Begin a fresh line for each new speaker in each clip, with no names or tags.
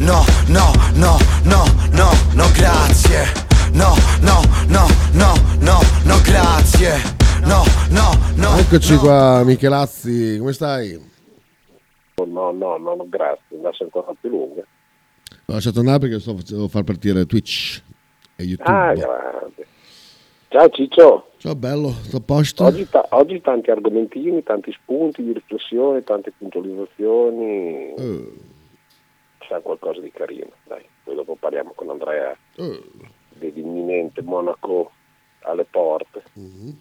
No, no, no, no, no, no, grazie. No, no, no, no, no, no, grazie. No, no, no.
Eccoci
no.
qua, Michelazzi, come stai?
No, no, no, no, grazie, lascia ancora più lunga.
Ho lasciato andare perché sto facendo far partire Twitch e YouTube.
Ah, grande. Ciao Ciccio,
Ciao bello, sto a posto?
oggi, ta- oggi tanti argomentini, tanti spunti di riflessione, tante puntualizzazioni,
Eh,
c'è qualcosa di carino, dai, poi dopo parliamo con Andrea
eh,
dell'imminente Monaco alle porte.
mhm.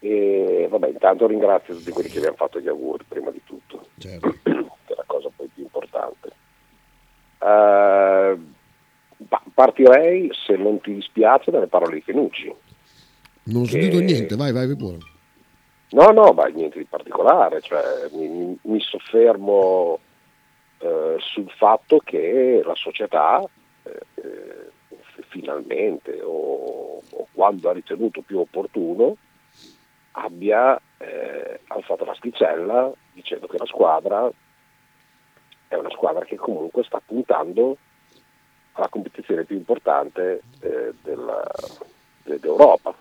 E vabbè, intanto ringrazio tutti quelli che mi hanno fatto gli auguri, prima di tutto.
certo.
che è la cosa poi più importante. Pa- partirei, se non ti dispiace, dalle parole di Fenucci.
Non ho
Che-
sentito niente, vai, vai, vai pure.
No, no, ma niente di particolare, cioè, mi- mi soffermo eh, sul fatto che la società eh, finalmente o, o quando ha ritenuto più opportuno abbia eh, alzato l'asticella dicendo che la squadra è una squadra che comunque sta puntando alla competizione più importante eh, della- de- d'Europa.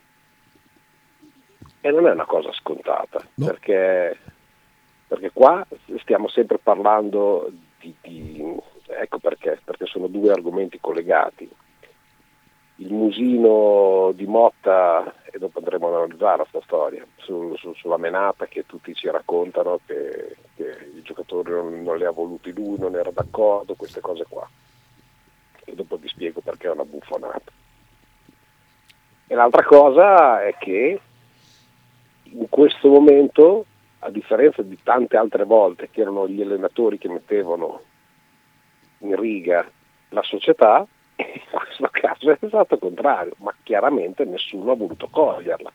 E non è una cosa scontata,
No.
perché, perché qua stiamo sempre parlando di, di- Ecco perché, perché sono due argomenti collegati. Il musino di Motta, e dopo andremo ad analizzare questa storia, sul- su- sulla menata che tutti ci raccontano che, che il giocatore non, non le ha voluti lui, non era d'accordo, queste cose qua. E dopo vi spiego perché è una buffonata. E l'altra cosa è che in questo momento, a differenza di tante altre volte che erano gli allenatori che mettevano in riga la società, in questo caso è stato il contrario, ma chiaramente nessuno ha voluto coglierla.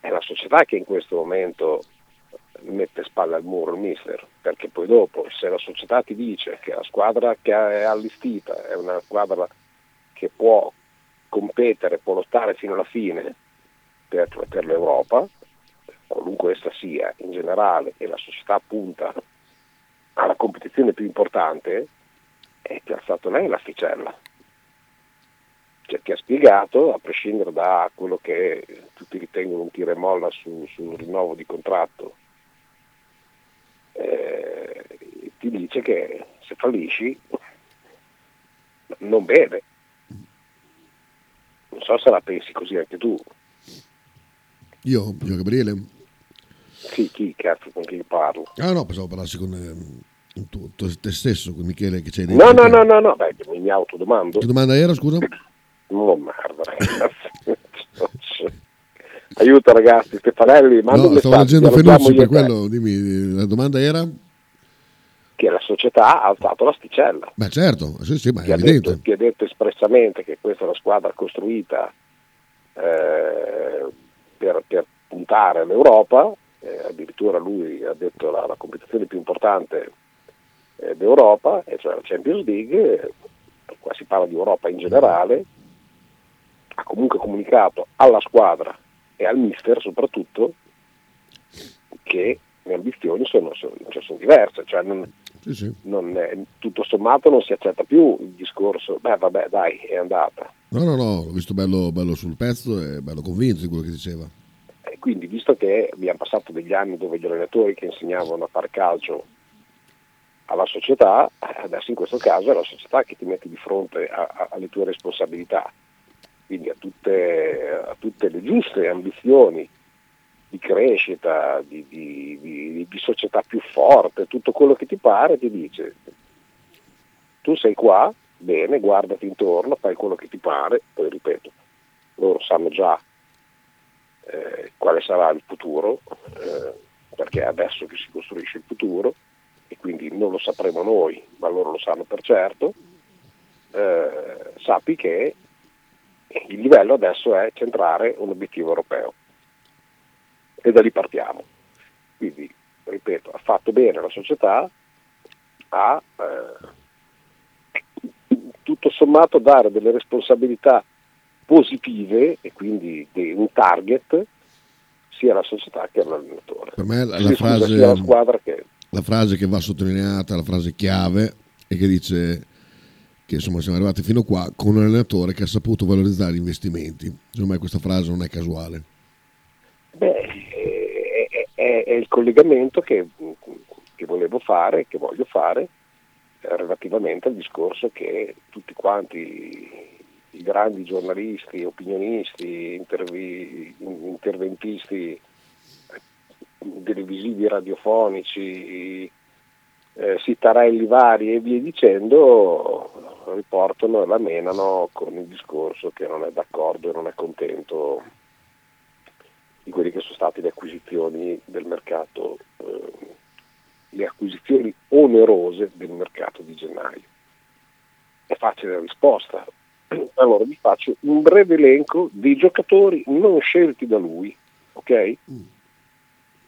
È la società che in questo momento mette spalle al muro il mister, perché poi dopo se la società ti dice che la squadra che è allestita è una squadra che può competere, può lottare fino alla fine per, per l'Europa, qualunque essa sia in generale, e la società punta alla competizione più importante, è che ha alzato lei l'asticella. Cioè che ha spiegato, a prescindere da quello che tutti ritengono un tiro e molla su- sul rinnovo di contratto, eh, ti dice che se fallisci non beve. Non so se la pensi così anche tu.
Io, io Gabriele?
Sì, chi cazzo con chi parlo?
Ah no, pensavo parlassi con ehm, tu, te stesso, con Michele che
No,
dentro.
no, no, no, no, beh, mi, autodomando.
Che domanda era, scusa?
Oh merda, ragazzi. Aiuto ragazzi, Stefanelli, un
No, stavo leggendo Fenucci, per quello, dimmi, la domanda era?
Che la società ha alzato l'asticella.
Beh certo, sì, sì, ma è
Ti ha,
evidente.
detto, ti ha detto espressamente che questa è una squadra costruita eh, per, per puntare all'Europa, eh, addirittura lui ha detto la, la competizione più importante eh, d'Europa, e cioè la Champions League, eh, qua si parla di Europa in generale, ha comunque comunicato alla squadra e al mister soprattutto che le ambizioni sono, sono- cioè sono diverse, cioè non,
Sì, sì.
è- tutto sommato non si accetta più il discorso, beh vabbè dai, è andata.
No, no, no, l'ho visto bello, bello sul pezzo e bello convinto di quello che diceva.
Quindi visto che abbiamo passato degli anni dove gli allenatori che insegnavano a fare calcio alla società, adesso in questo caso è la società che ti mette di fronte a- a- alle tue responsabilità, quindi a tutte, a tutte le giuste ambizioni di crescita, di, di- di- di società più forte, tutto quello che ti pare, ti dice tu sei qua, bene, guardati intorno, fai quello che ti pare, poi ripeto, loro sanno già eh, quale sarà il futuro, eh, perché è adesso che si costruisce il futuro, e quindi non lo sapremo noi, ma loro lo sanno per certo, eh, sappi che il livello adesso è centrare un obiettivo europeo e da lì partiamo. Quindi, ripeto, ha fatto bene la società a eh, tutto sommato dare delle responsabilità positive e quindi un target sia alla società che all'allenatore.
Per me la, la, frase, la, che... la frase che va sottolineata, la frase chiave, è che dice che insomma siamo arrivati fino qua con un allenatore che ha saputo valorizzare gli investimenti. Secondo me questa frase non è casuale.
Beh, è, è, è il collegamento che, che, volevo fare, che voglio fare, relativamente al discorso che tutti quanti i grandi giornalisti, opinionisti, intervi, interventisti televisivi, radiofonici, eh, sitarelli vari e via dicendo riportano e la menano con il discorso che non è d'accordo e non è contento di quelle che sono state le acquisizioni del mercato, eh, le acquisizioni onerose del mercato di gennaio. È facile la risposta. Allora vi faccio un breve elenco dei giocatori non scelti da lui, ok? Mm.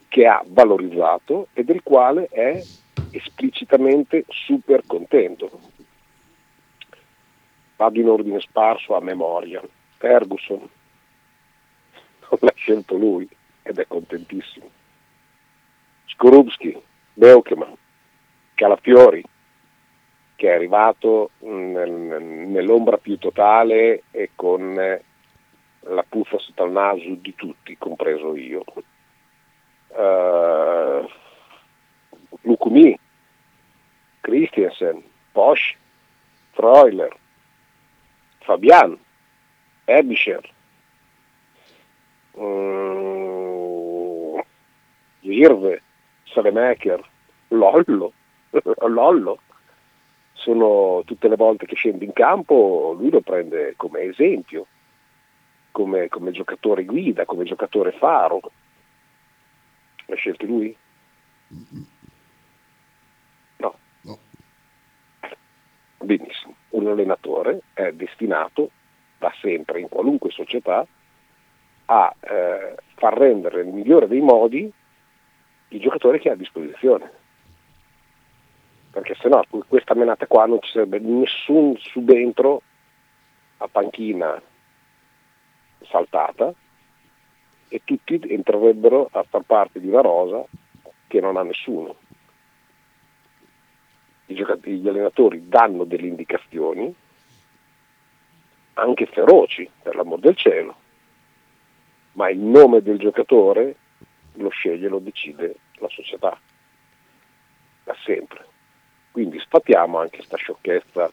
Che ha valorizzato e del quale è esplicitamente super contento. Vado in ordine sparso a memoria. Ferguson, non l'ha scelto lui ed è contentissimo. Skorupski, Beukeman, Calafiori, che è arrivato nel, nell'ombra più totale e con la puzza sotto il naso di tutti, compreso io. Uh, Lukumi, Christiansen, Posch, Freuler, Fabian, Ebischer, um, Irve, Salemaker, Lollo, Lollo, sono tutte le volte che scende in campo, lui lo prende come esempio, come, come giocatore guida, come giocatore faro. L'ha scelto lui? No. no. Benissimo, un allenatore è destinato da sempre in qualunque società a eh, far rendere nel migliore dei modi i giocatori che ha a disposizione. Perché se no questa menata qua non ci sarebbe nessun subentro a panchina saltata e tutti entrerebbero a far parte di una rosa che non ha nessuno. gli allenatori danno delle indicazioni, anche feroci, per l'amor del cielo, ma il nome del giocatore lo sceglie, lo decide la società, da sempre. Quindi sfatiamo anche questa sciocchezza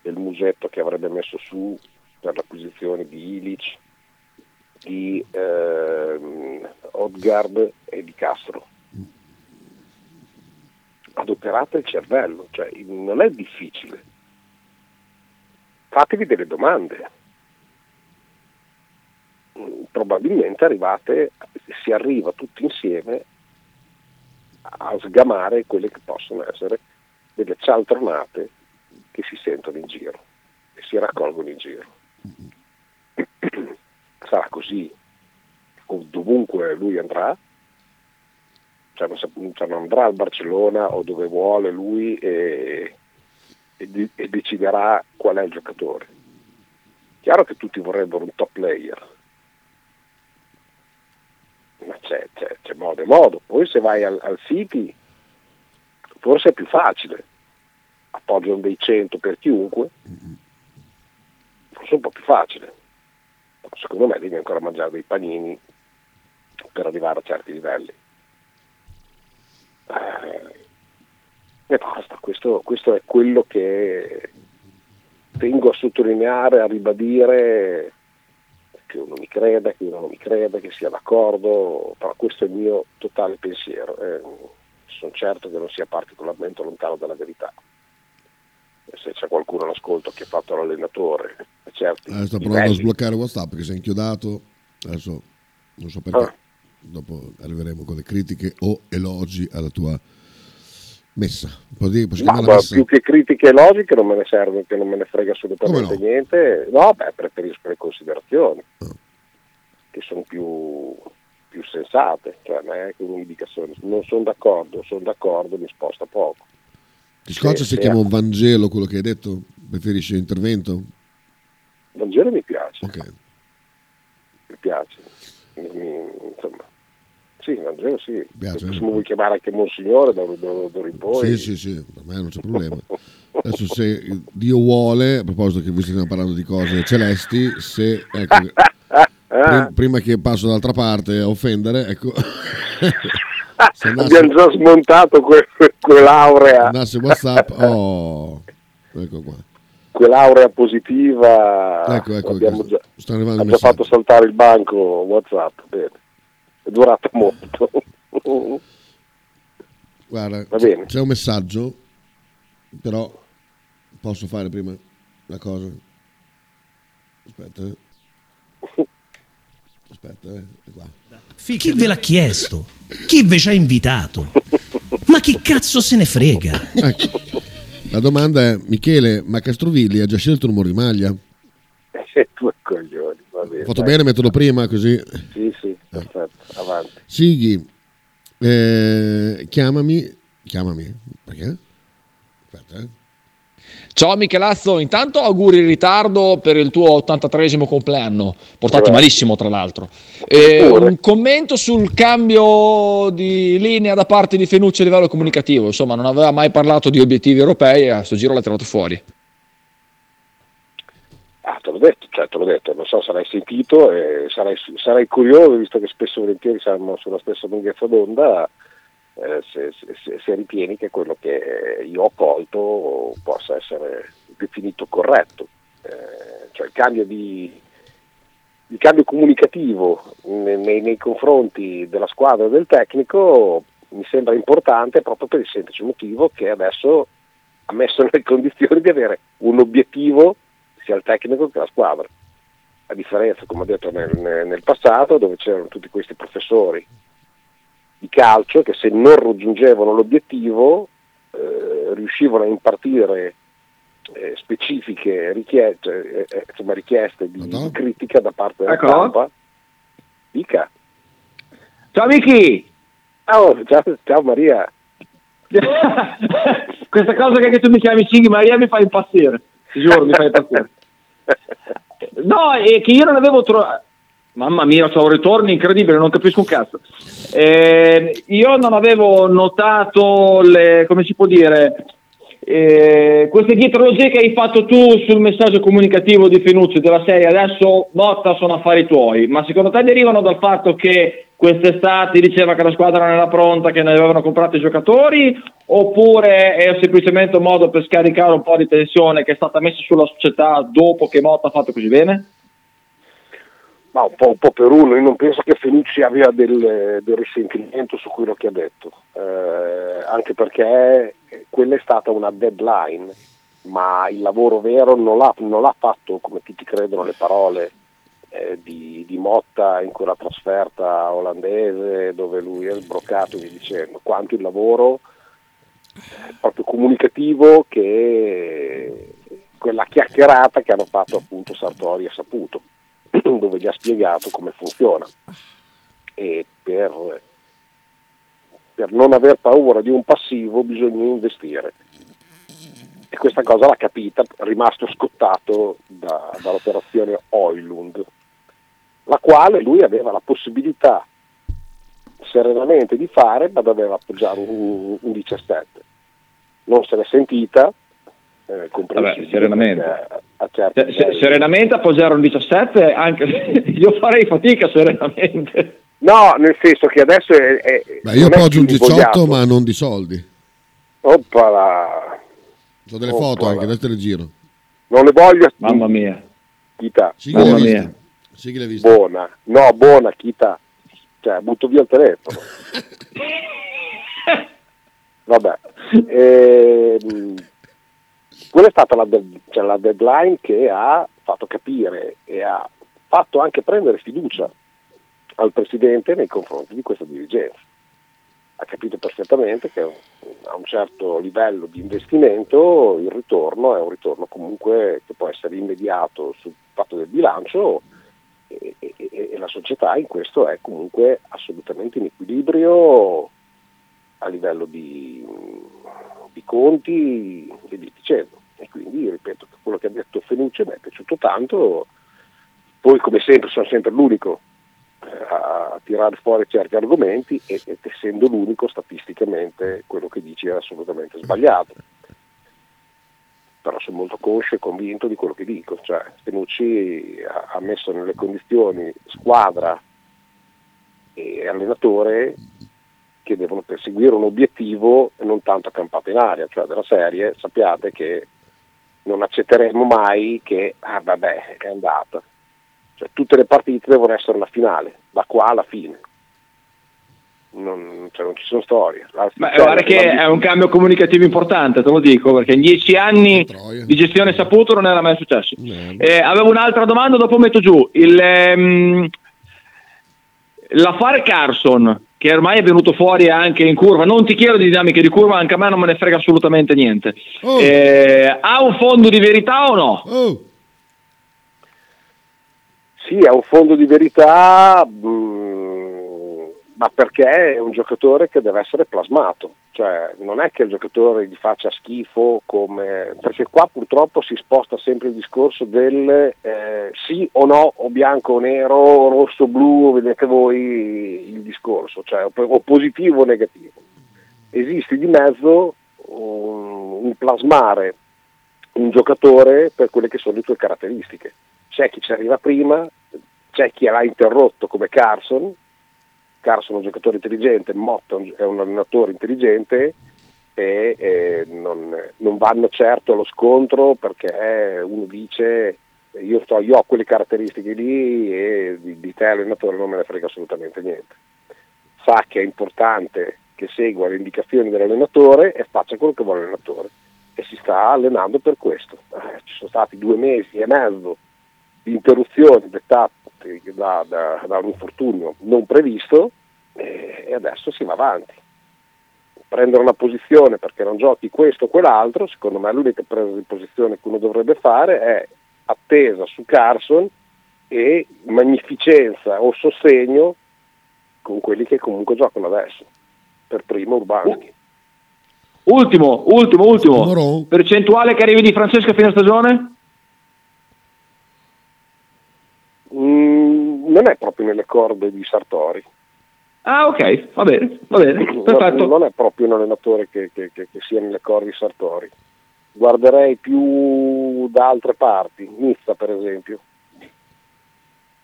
del musetto che avrebbe messo su per l'acquisizione di Ilic, di eh, Odgard e di Castro. Adoperate il cervello, cioè non è difficile. Fatevi delle domande. Probabilmente arrivate, si arriva tutti insieme a sgamare quelle che possono essere delle cialtronate che si sentono in giro e si raccolgono in giro. Sarà così dovunque lui andrà, cioè non, cioè non, andrà al Barcellona o dove vuole lui e, e, e deciderà qual è il giocatore. Chiaro che tutti vorrebbero un top player, ma c'è, c'è, c'è modo e modo. Poi se vai al, al City forse è più facile, appoggiano dei 100 per chiunque, forse è un po' più facile. Secondo me devi ancora mangiare dei panini per arrivare a certi livelli. Eh, e basta, questo, questo è quello che tengo a sottolineare, a ribadire che uno mi creda, che uno non mi creda, che sia d'accordo, però questo è il mio totale pensiero. Eh, sono certo che non sia particolarmente lontano dalla verità. E se c'è qualcuno all'ascolto che ha fatto l'allenatore, certo.
Eh, sto provando a sbloccare WhatsApp che sei inchiodato, adesso non so perché. Ah. Dopo arriveremo con le critiche o elogi alla tua Messa, di,
ma, messa. più che critiche logiche non me ne serve, che non me ne frega assolutamente no? niente. No, beh, preferisco le considerazioni, oh. che sono più, più sensate, cioè non è che un'indicazione. Non sono d'accordo, sono d'accordo, mi sposta poco.
Ti scoccia se, se chiama un Vangelo quello che hai detto? Preferisci l'intervento?
Vangelo mi piace.
Okay.
Mi piace. Mi, insomma, sì, Vangelo sì. Piace, se vuoi chiamare anche Monsignore da, da, da poi.
Sì, sì, sì, per me non c'è problema. Adesso se Dio vuole, a proposito che vi stiamo parlando di cose celesti, se ecco, prima, prima che passo dall'altra parte a offendere, ecco.
Andasse, Abbiamo già smontato que, quell'aurea.
Andasse WhatsApp, oh, ecco qua.
Quell'aurea positiva.
Ecco, ecco, abbiamo
già, ha già fatto saltare il banco WhatsApp. Bene. È durata molto.
Guarda, c'è un messaggio, però posso fare prima la cosa. Aspetta. Eh. Aspetta, eh. qua.
Chi ve l'ha chiesto? Chi ve ci ha invitato? Ma chi cazzo se ne frega?
Ecco. La domanda è, Michele, ma Castrovilli ha già scelto il numero di maglia?
Eh, due coglioni, va bene.
Fatto bene, metterlo prima così?
Sì, sì, perfetto, avanti.
Sighi, eh, chiamami, chiamami, perché? Aspetta, eh.
Ciao Michelazzo, intanto auguri in ritardo per il tuo 83 compleanno, portato Grazie. malissimo tra l'altro. E un commento sul cambio di linea da parte di Fenucci a livello comunicativo, insomma non aveva mai parlato di obiettivi europei e a sto giro l'ha tirato fuori.
Ah, te l'ho detto, cioè, te l'ho detto, non so se l'hai sentito e sarai, sarai curioso, visto che spesso e volentieri siamo sulla stessa lunghezza d'onda, eh, se, se, se, ritieni che quello che io ho colto possa essere definito corretto. Eh, cioè il cambio, di, il cambio comunicativo nei, nei, nei, confronti della squadra e del tecnico mi sembra importante proprio per il semplice motivo che adesso ha messo nelle condizioni di avere un obiettivo sia il tecnico che la squadra. A differenza, come ho detto nel, nel passato, dove c'erano tutti questi professori di calcio che se non raggiungevano l'obiettivo eh, riuscivano a impartire eh, specifiche richieste, eh, eh insomma, richieste di, di, critica da parte della Eccolo. stampa. Dica.
Ciao Vicky!
Oh, ciao, ciao Maria!
Questa cosa che tu mi chiami Sighi Maria mi fa impazzire, ti giuro, mi fa impazzire. No, è che io non avevo trovato Mamma mia, ho un ritorno incredibile, non capisco un cazzo. Eh, io non avevo notato le, come si può dire, eh, queste dietrologie che hai fatto tu sul messaggio comunicativo di Fenucci della serie adesso Motta sono affari tuoi, ma secondo te derivano dal fatto che quest'estate diceva che la squadra non era pronta, che ne avevano comprato i giocatori, oppure è semplicemente un modo per scaricare un po' di tensione che è stata messa sulla società dopo che Motta ha fatto così bene?
Ma un po', un po', per uno, io non penso che Fenucci abbia del, del risentimento su quello che ha detto, eh, anche perché quella è stata una deadline, ma il lavoro vero non l'ha, non l'ha fatto, come tutti credono, le parole eh, di, di, Motta in quella trasferta olandese dove lui è sbroccato e via dicendo, quanto il lavoro eh, proprio comunicativo che quella chiacchierata che hanno fatto appunto Sartori e Saputo. dove gli ha spiegato come funziona. E per, per non aver paura di un passivo bisogna investire. E questa cosa l'ha capita, rimasto scottato da, dall'operazione Oilund, la quale lui aveva la possibilità serenamente di fare, ma doveva appoggiare un, un 17. Non se l'è sentita,
eh, Vabbè, serenamente. A, a se, se, serenamente appoggiare un 17, anche io farei fatica serenamente.
No, nel senso che adesso è... è
Beh, io appoggio un 18 invogliato. ma non di soldi.
Oppala.
Ho delle Oppala. foto anche, adesso te le giro.
Non le voglio.
Mamma mia.
Chita.
Sì, Mamma mia. Sì,
buona. No, buona, chita. Cioè, butto via il telefono. Vabbè. Ehm, quella è stata la, cioè la deadline che ha fatto capire e ha fatto anche prendere fiducia al Presidente nei confronti di questa dirigenza. ha capito perfettamente che a un certo livello di investimento il ritorno è un ritorno comunque che può essere immediato sul fatto del bilancio e, e, e la società in questo è comunque assolutamente in equilibrio a livello di, di conti e di dicendo. E quindi ripeto che quello che ha detto Fenucci mi è piaciuto tanto, poi come sempre sono sempre l'unico a tirare fuori certi argomenti e, e essendo l'unico statisticamente quello che dici è assolutamente sbagliato però sono molto conscio e convinto di quello che dico, cioè Stenucci ha, messo nelle condizioni squadra e allenatore che devono perseguire un obiettivo e non tanto accampato in aria, cioè della serie sappiate che non accetteremo mai che ah vabbè è andata, cioè, tutte le partite devono essere la finale, da qua alla fine. Non, cioè, non ci sono storie.
Beh, guarda che è un cambio comunicativo importante, te lo dico, perché in dieci anni di gestione saputo non era mai successo. Eh, avevo un'altra domanda, dopo metto giù. Il, ehm, l'affare Carson, che ormai è venuto fuori anche in curva, non ti chiedo di dinamiche di curva, anche a me non me ne frega assolutamente niente. Oh. Eh, ha un fondo di verità o no? Oh.
Sì, ha un fondo di verità, mh, mm, ma perché è un giocatore che deve essere plasmato, cioè non è che il giocatore gli faccia schifo come... perché qua purtroppo si sposta sempre il discorso del eh, sì o no, o bianco o nero, rosso o blu, vedete voi il discorso, cioè o positivo o negativo. Esiste di mezzo un, un plasmare un giocatore per quelle che sono le tue caratteristiche c'è chi ci arriva prima, c'è chi l'ha interrotto come Carson, Carson è un giocatore intelligente, Motton è un allenatore intelligente e eh, non, non, vanno certo allo scontro perché uno dice io, sto, io ho quelle caratteristiche lì e di, di te allenatore non me ne frega assolutamente niente. Sa che è importante che segua le indicazioni dell'allenatore e faccia quello che vuole l'allenatore e si sta allenando per questo. Eh, ci sono stati due mesi e mezzo di interruzioni dettate da, da, da, un infortunio non previsto e adesso si va avanti. Prendere una posizione perché non giochi questo o quell'altro, secondo me l'unica presa di posizione che uno dovrebbe fare è attesa su Carson e magnificenza o sostegno con quelli che comunque giocano adesso, per primo Urbanski.
Ultimo, ultimo, ultimo. Percentuale che arrivi di Francesco a fine stagione?
Mm, non è proprio nelle corde di Sartori.
Ah ok, va bene, va bene, perfetto.
Non, è proprio un allenatore che, che, che, che, sia nelle corde di Sartori. Guarderei più da altre parti, Nizza per esempio.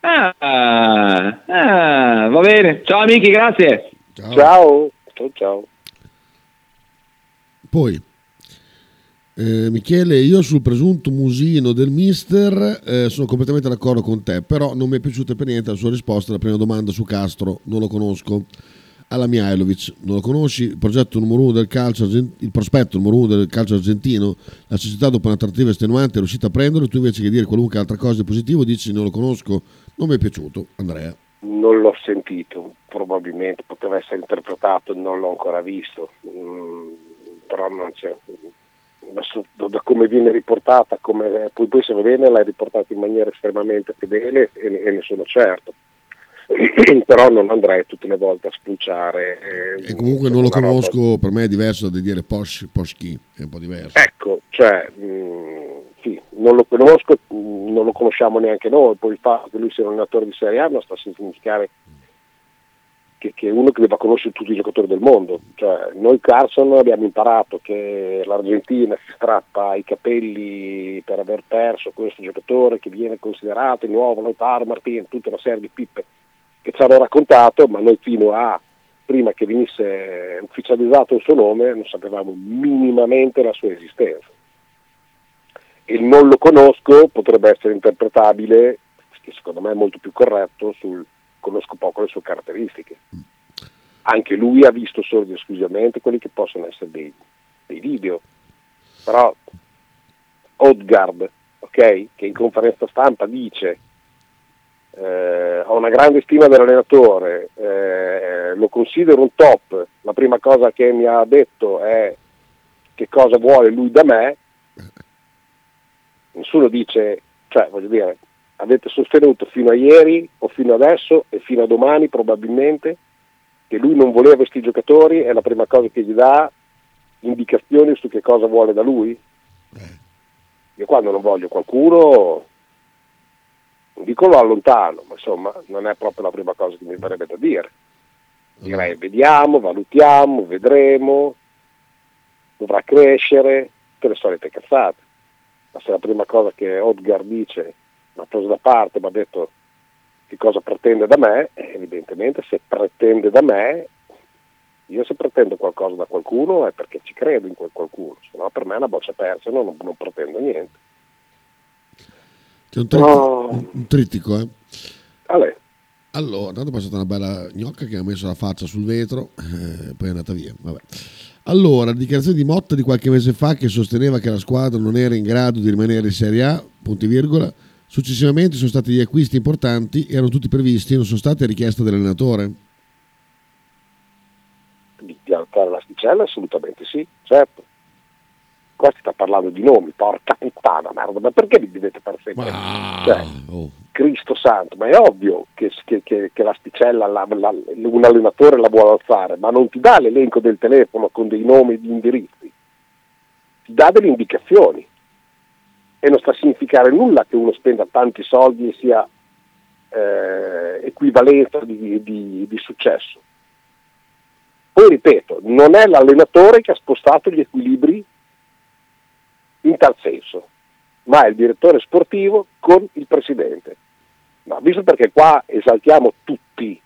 Ah, ah, va bene, ciao amici, grazie.
Ciao, ciao, ciao. ciao.
Poi eh, Michele, io sul presunto musino del mister eh, sono completamente d'accordo con te, però non mi è piaciuta per niente la sua risposta alla prima domanda su Castro, non lo conosco. Alla Mihailovic, non lo conosci? Il progetto numero uno del calcio, il prospetto numero uno del calcio argentino, la società dopo un'attrattiva estenuante è riuscita a prenderlo, tu invece che dire qualunque altra cosa di positivo dici non lo conosco, non mi è piaciuto, Andrea.
Non l'ho sentito, probabilmente poteva essere interpretato, non l'ho ancora visto, mm, però non c'è, da come viene riportata, come, poi, poi se va bene l'hai riportata in maniera estremamente fedele e, e ne sono certo. però non andrei tutte le volte a spulciare.
Eh, e comunque non lo conosco, roba. per me è diverso da dire Posh, Posh chi, è un po' diverso.
Ecco, cioè, mh, mm, sì, non lo conosco, mh, non lo conosciamo neanche noi, poi il fatto che lui sia un allenatore di Serie A non sta a significare che, che, è uno che deve conoscere tutti i giocatori del mondo. Cioè, noi Carson abbiamo imparato che l'Argentina si strappa i capelli per aver perso questo giocatore che viene considerato il nuovo Lautaro Martin, tutta una serie di pippe che ci hanno raccontato, ma noi fino a prima che venisse ufficializzato il suo nome non sapevamo minimamente la sua esistenza. Il non lo conosco potrebbe essere interpretabile, che secondo me è molto più corretto, sul conosco poco le sue caratteristiche. Anche lui ha visto solo ed esclusivamente quelli che possono essere dei, dei video. Però Odgard, okay, che in conferenza stampa dice eh, ho una grande stima dell'allenatore, eh, lo considero un top, la prima cosa che mi ha detto è che cosa vuole lui da me, nessuno dice, cioè voglio dire, avete sostenuto fino a ieri o fino adesso e fino a domani probabilmente che lui non voleva questi giocatori, è la prima cosa che gli dà indicazioni su che cosa vuole da lui. Eh. Io quando non voglio qualcuno, non dico lo allontano, ma insomma non è proprio la prima cosa che mi verrebbe da dire. Direi vediamo, valutiamo, vedremo, dovrà crescere, tutte le solite cazzate. Ma se la prima cosa che Odgar dice, ha preso da parte, mi ha detto che cosa pretende da me, evidentemente se pretende da me, io se pretendo qualcosa da qualcuno è perché ci credo in quel qualcuno, se no per me è una boccia persa, non, non pretendo niente.
C'è un, trittico, no. un trittico eh?
Allora.
Allora, tanto è passata una bella gnocca che ha messo la faccia sul vetro, eh, poi è andata via. Vabbè. Allora, la dichiarazione di Motta di qualche mese fa che sosteneva che la squadra non era in grado di rimanere in Serie A, punti virgola, Successivamente sono stati gli acquisti importanti, erano tutti previsti e non sono state richieste dall'allenatore?
Di alzare l'asticella? Assolutamente sì, certo. Qua si sta parlando di nomi, porca puttana, merda, ma perché vi dovete far sempre? Wow. Cioè, oh. Cristo santo, ma è ovvio che, che, che, che l'asticella la, la, un allenatore la vuole alzare, ma non ti dà l'elenco del telefono con dei nomi e di indirizzi, ti dà delle indicazioni e non sta a significare nulla che uno spenda tanti soldi e sia eh, equivalenza di, di, di successo. Poi ripeto, non è l'allenatore che ha spostato gli equilibri in tal senso, ma è il direttore sportivo con il presidente. Ma visto perché qua esaltiamo tutti,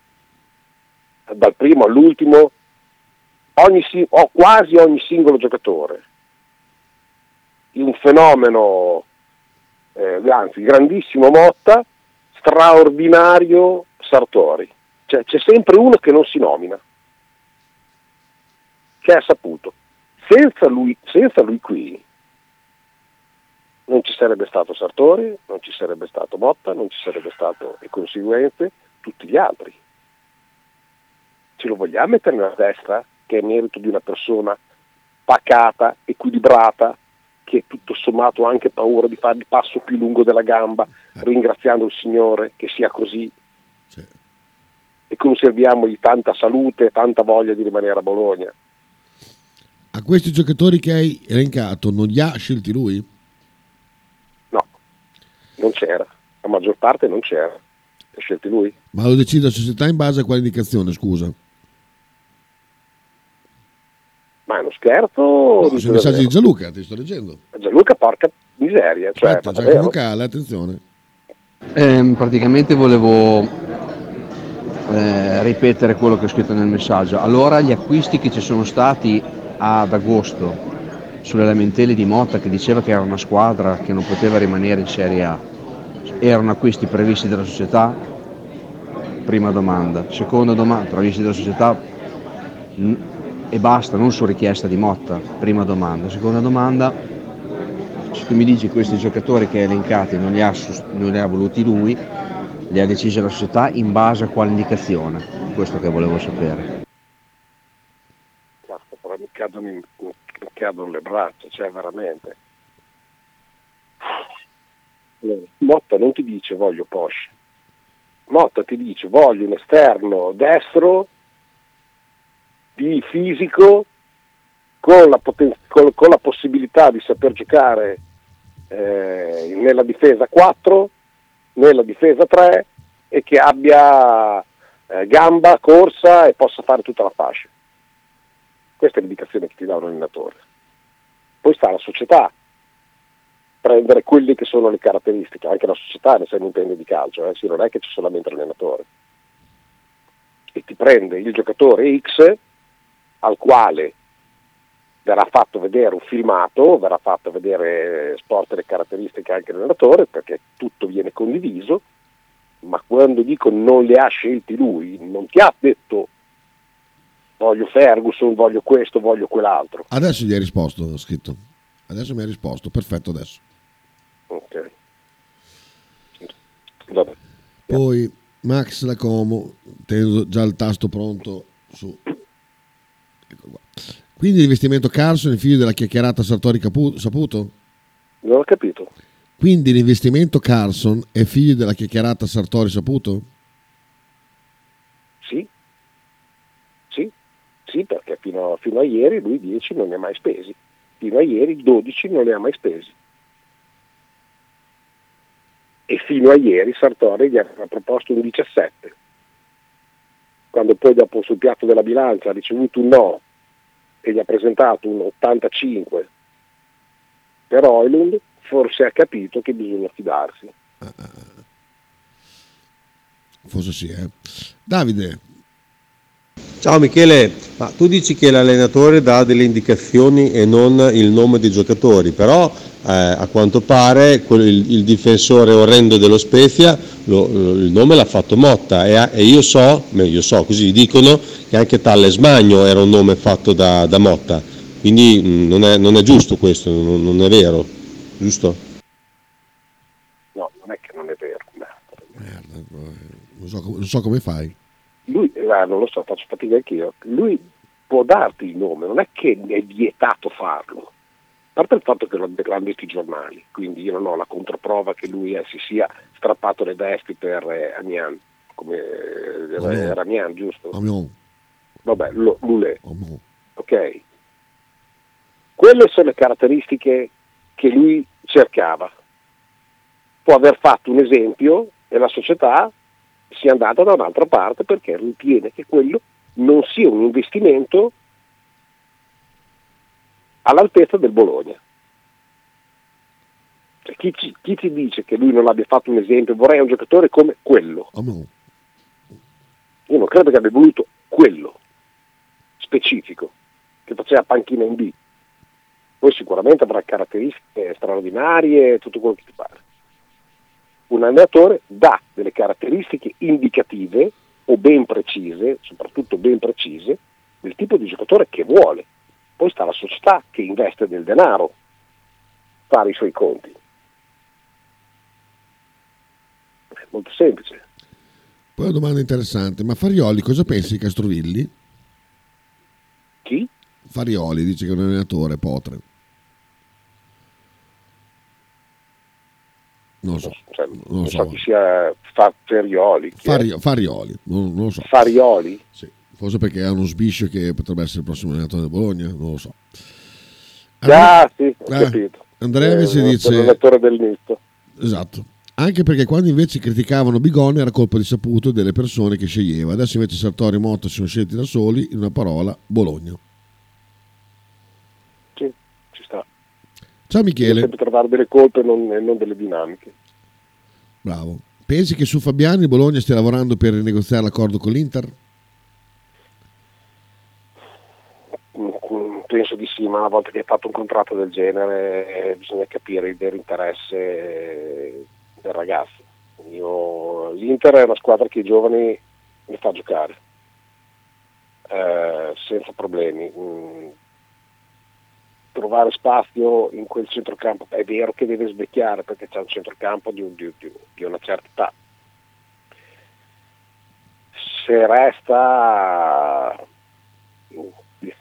dal primo all'ultimo, ogni, o quasi ogni singolo giocatore, un fenomeno, eh, anzi grandissimo Motta, straordinario Sartori. Cioè, c'è sempre uno che non si nomina, che è saputo. Senza lui, senza lui qui non ci sarebbe stato Sartori, non ci sarebbe stato Motta, non ci sarebbe stato di conseguenze tutti gli altri. Ce lo vogliamo mettere nella testa che è merito di una persona pacata, equilibrata, che tutto sommato ha anche paura di fare il passo più lungo della gamba, ringraziando il Signore che sia così. Sì. E conserviamogli tanta salute e tanta voglia di rimanere a Bologna.
A questi giocatori che hai elencato non li ha scelti lui?
No, non c'era. La maggior parte non c'era. Li ha scelti lui?
Ma lo decide la società in base a quale indicazione, scusa?
Ma è uno scherzo?
No, sono messaggi di Gianluca, ti sto leggendo.
Gianluca, porca miseria. Cioè,
Aspetta, Gianluca vocale, attenzione.
Eh, praticamente volevo eh, ripetere quello che ho scritto nel messaggio. Allora gli acquisti che ci sono stati ad agosto sulle lamentele di Motta che diceva che era una squadra che non poteva rimanere in Serie A, erano acquisti previsti dalla società? Prima domanda. Seconda domanda, previsti dalla società? E basta, non su richiesta di Motta. Prima domanda. Seconda domanda, se tu mi dici questi giocatori che hai elencati non li ha, non li ha voluti lui, li ha decisi la società in base a quale indicazione? Questo che volevo sapere.
Basta, però mi cadono, in, mi cadono le braccia, cioè veramente. Motta non ti dice voglio Porsche. Motta ti dice voglio un esterno destro di fisico con la, poten- con, con la possibilità di saper giocare eh, nella difesa 4, nella difesa 3 e che abbia eh, gamba, corsa e possa fare tutta la fascia. Questa è l'indicazione che ti dà un allenatore. Poi sta la società, prendere quelle che sono le caratteristiche, anche la società se non intende di calcio, eh, sì, non è che c'è solamente l'allenatore. E ti prende il giocatore X al quale verrà fatto vedere un filmato, verrà fatto vedere sport e le caratteristiche anche dell'allenatore perché tutto viene condiviso, ma quando dico non le ha scelti lui, non ti ha detto voglio Ferguson, voglio questo, voglio quell'altro.
Adesso gli hai risposto, ho scritto. Adesso mi hai risposto, perfetto adesso.
Ok.
Vabbè. Poi Max Lacomo, tengo già il tasto pronto Su. Ecco qua. Quindi l'investimento Carson è figlio della chiacchierata Sartori Capu- Saputo?
Non ho capito.
Quindi l'investimento Carson è figlio della chiacchierata Sartori Saputo?
Sì. Sì, sì perché fino, fino a ieri lui 10 non ne ha mai spesi. Fino a ieri 12 non ne ha mai spesi. E fino a ieri Sartori gli aveva proposto un 17. Quando poi dopo sul piatto della bilancia ha ricevuto un no e gli ha presentato un 85 per Oilund, forse ha capito che bisogna fidarsi.
Forse sì, eh. Davide.
Ciao Michele, ma tu dici che l'allenatore dà delle indicazioni e non il nome dei giocatori, però eh, a quanto pare quel- il, il difensore orrendo dello Spezia lo- lo- il nome l'ha fatto Motta e, e io so, io so, così dicono che anche Talles Magno era un nome fatto da, da Motta, quindi mh, non, è, non è giusto questo, non, non è vero, giusto?
No, non è che non è vero.
Non so, non so come fai.
Eh, non lo so, faccio fatica anch'io, lui può darti il nome, non è che è vietato farlo. A parte il fatto che lo hanno detto i giornali, quindi io non ho la controprova che lui eh, si sia strappato le vesti per eh, Amiens, come eh,
Amiens.
era Amiens, giusto?
Amiens.
Vabbè, lo- Lulè.
Amiens.
Ok. Quelle sono le caratteristiche che lui cercava. Può aver fatto un esempio e la società sia andata da un'altra parte perché ritiene che quello non sia un investimento all'altezza del Bologna. Cioè, chi, ci, chi ti dice che lui non abbia fatto un esempio, vorrei un giocatore come quello.
Amiens.
Io non credo che abbia voluto quello specifico che faceva panchina in B. Poi sicuramente avrà caratteristiche straordinarie, tutto quello che ti pare. Un allenatore dà delle caratteristiche indicative o ben precise, soprattutto ben precise, del tipo di giocatore che vuole. Poi sta la società che investe del denaro, fare i suoi conti. È molto semplice.
Poi una domanda interessante, ma Farioli cosa pensi di Castrovilli?
Chi?
Farioli dice che è un allenatore, Potre. Non lo so.
Cioè,
Non
so
so.
chi sia Fa- Ferioli. chi è?
Fari- Farioli, non, non lo so.
Farioli?
Sì, forse perché ha uno sbiscio che potrebbe essere il prossimo allenatore del Bologna, non lo so.
Ah, sì, ho
Eh,
capito.
Andrea
Eh,
invece
per
dice...
l'allenatore del misto.
Esatto. Anche perché quando invece criticavano Bigone era colpa di Saputo delle persone che sceglieva. Adesso invece Sartori e Motta si sono scelti da soli, in una parola, Bologna.
Sì, ci sta.
Ciao Michele,
sempre trovare delle colpe e non, non delle dinamiche.
bravo. Pensi che su Fabiani Bologna stia lavorando per rinegoziare l'accordo con l'Inter?
Mm, mm, Penso di sì, ma una volta che hai fatto un contratto del genere eh, bisogna capire il vero interesse del ragazzo. Io- L'Inter è una squadra che i giovani li fa giocare eh, senza problemi. Trovare spazio in quel centrocampo è vero che deve svecchiare perché c'è un centrocampo di, un- di- di- una certa età. Se resta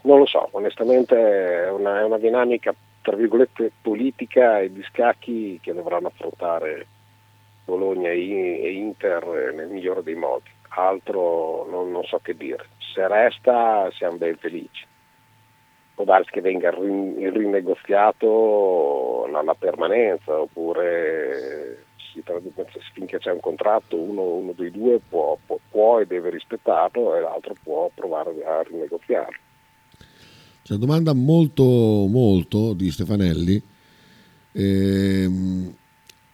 non lo so, onestamente è una, è una dinamica tra virgolette politica e di scacchi che dovranno affrontare Bologna e Inter nel migliore dei modi. Altro non, non so che dire. Se resta siamo ben felici. Può darsi che venga rin- rinegoziato la, la permanenza oppure finché c'è un contratto uno, uno dei due può, può- può e deve rispettarlo e l'altro può provare a rinegoziarlo.
C'è una domanda molto, molto di Stefanelli. Ehm,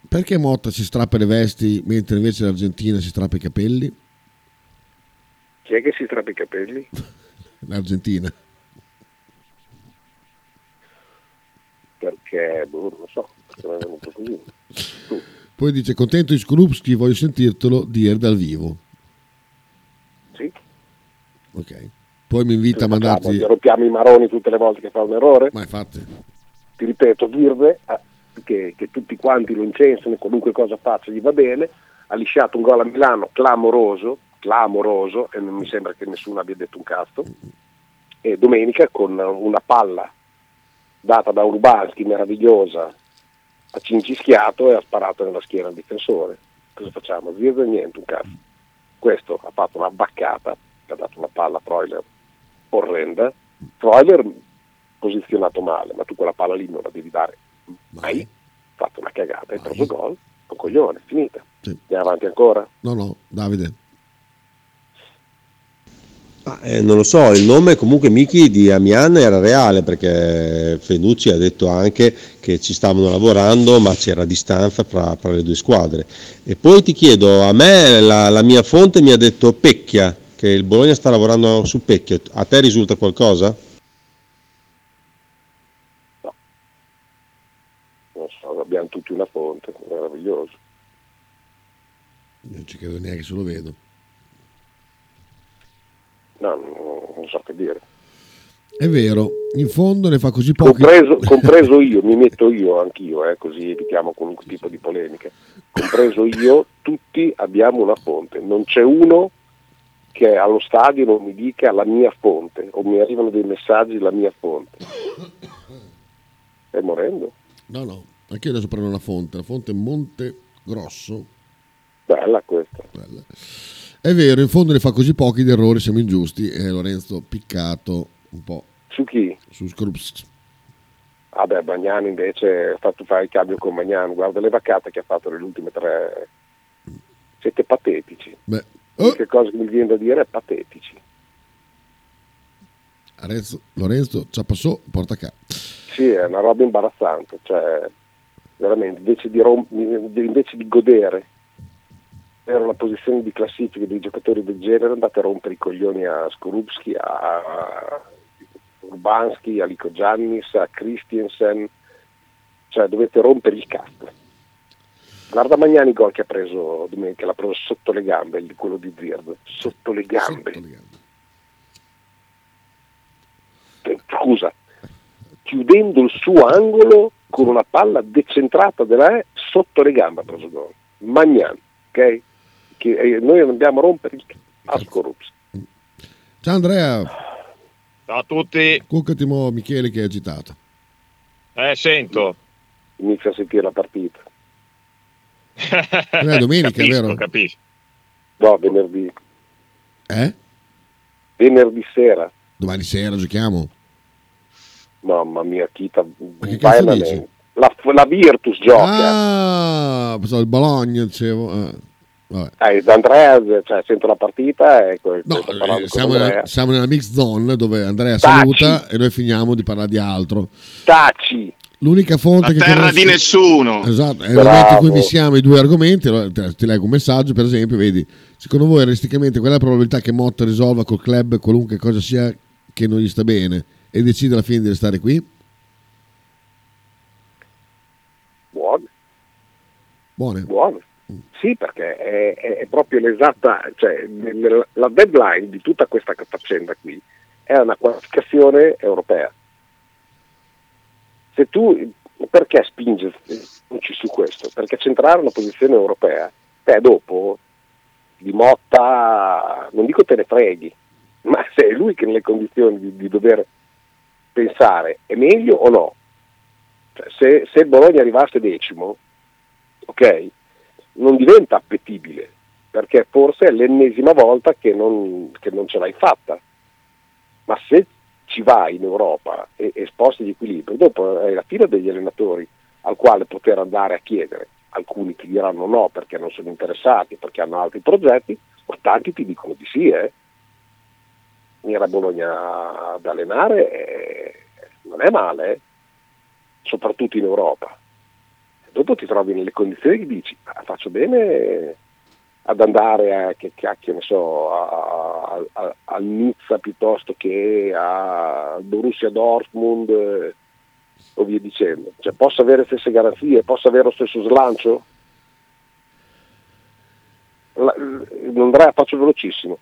perché Motta si strappa le vesti mentre invece l'Argentina si strappa i capelli?
Chi è che si strappa i capelli?
L'Argentina.
Perché, boh, non lo so, perché mi è venuto così. Tu.
Poi dice contento di Skrupski, voglio sentirtelo dire dal vivo.
Sì.
Ok. Poi mi invita a mandarti...
Rompiamo i maroni tutte le volte che fa un errore.
Ma infatti.
Ti ripeto, Virve, eh, che, che tutti quanti lo incensano qualunque cosa faccia gli va bene, ha lisciato un gol a Milano clamoroso, clamoroso e non mi sembra che nessuno abbia detto un cazzo. E domenica con una palla data da Urbanski meravigliosa ha cincischiato e ha sparato nella schiena al difensore. Cosa facciamo? Zirzo niente, un cazzo. Questo ha fatto una baccata, ha dato una palla a Freuler orrenda. Freuler posizionato male, ma tu quella palla lì non la devi dare mai. Ha fatto una cagata, hai preso gol, un coglione, finita.
Sì.
Andiamo avanti ancora?
No, no, Davide.
Ah, eh, non lo so, il nome comunque Miki di Amian era reale perché Fenucci ha detto anche che ci stavano lavorando ma c'era distanza fra, fra le due squadre. E poi ti chiedo, a me la, la mia fonte mi ha detto Pecchia, che il Bologna sta lavorando su Pecchia, a te risulta qualcosa?
Non so, abbiamo tutti una fonte, meraviglioso.
Non ci credo neanche se lo vedo.
No, non, so che dire.
È vero, in fondo ne fa così pochi.
Compreso, compreso io, mi metto io anch'io, eh, così evitiamo qualunque tipo di polemiche. Compreso io, tutti abbiamo una fonte. Non c'è uno che allo stadio non mi dica la mia fonte o mi arrivano dei messaggi la mia fonte. Stai morendo?
No, no, anche io adesso prendo una fonte, la fonte Monte Grosso.
Bella questa.
Bella. È vero, in fondo ne fa così pochi di errori, siamo ingiusti. E Lorenzo piccato un po'.
Su chi?
Su Scrubs.
Ah beh, Bagnani invece ha fatto fare il cambio con Bagnani, guarda le vaccate che ha fatto nelle ultime tre. Siete patetici.
Beh,
cosa che mi viene da dire è patetici.
Lorenzo, Lorenzo ci passò, porta a casa.
Sì, è una roba imbarazzante, cioè veramente invece di, rom- invece di godere era la posizione di classifica dei giocatori del genere, andate a rompere i coglioni a Skorupski, a Urbanski, a Lico Giannis, a Christiansen, cioè dovete rompere il cazzo. Guarda Magnani gol che ha preso domenica, l'ha preso sotto le gambe, quello di Zird, sotto le gambe. Eh, Scusa, chiudendo il suo angolo con una palla decentrata della E sotto le gambe ha preso gol. Magnani, ok? Che, eh, noi andiamo a rompere il cazzo a Skorupski.
Ciao Andrea,
Ciao a tutti.
cuccati mo Michele che è agitato.
Eh, sento.
Inizia a sentire la partita.
È domenica,
capisco,
vero?
Capisco.
No, venerdì.
Eh?
Venerdì sera.
Domani sera giochiamo.
Mamma mia, Chita,
che
vai
cazzo dici?
La, la Virtus gioca.
Ah, il Bologna, dicevo. eh. Vabbè.
Eh, D'Andrea, cioè, sento la partita e
No, eh, siamo,
Andrea.
nella, siamo nella mix zone dove Andrea
Taci.
saluta e noi finiamo di parlare di altro.
Taci.
L'unica fonte che
terra
conosci-
di nessuno.
Esatto, è momento in cui missiamo i due argomenti. allora ti leggo un messaggio, per esempio, vedi, secondo voi realisticamente qual è la probabilità che Motta risolva col club qualunque cosa sia che non gli sta bene e decide alla fine di restare qui?
Buono,
Buone.
buono. Sì, perché è, è- proprio l'esatta, cioè nel- la deadline di tutta questa faccenda qui è una qualificazione europea. Se tu, perché spingi su questo? Perché centrare una posizione europea, te dopo di Motta, non dico te ne freghi, ma se è lui che nelle condizioni di, di dover pensare è meglio o no? Cioè, se, se Bologna arrivasse decimo, ok, non diventa appetibile, perché forse è l'ennesima volta che non, che non ce l'hai fatta. Ma se ci vai in Europa e, e sposti gli equilibri, dopo è la fila degli allenatori al quale poter andare a chiedere. Alcuni ti diranno no perché non sono interessati, perché hanno altri progetti, ma tanti ti dicono di sì. Eh. Venire a Bologna ad allenare eh, non è male, eh, soprattutto in Europa dopo ti trovi nelle condizioni che dici "Ah, faccio bene ad andare a, che cacchio ne so, a, a- a- al Nizza piuttosto che al Borussia Dortmund eh, o via dicendo. Cioè, posso avere le stesse garanzie, posso avere lo stesso slancio? La, Andrea, faccio velocissimo.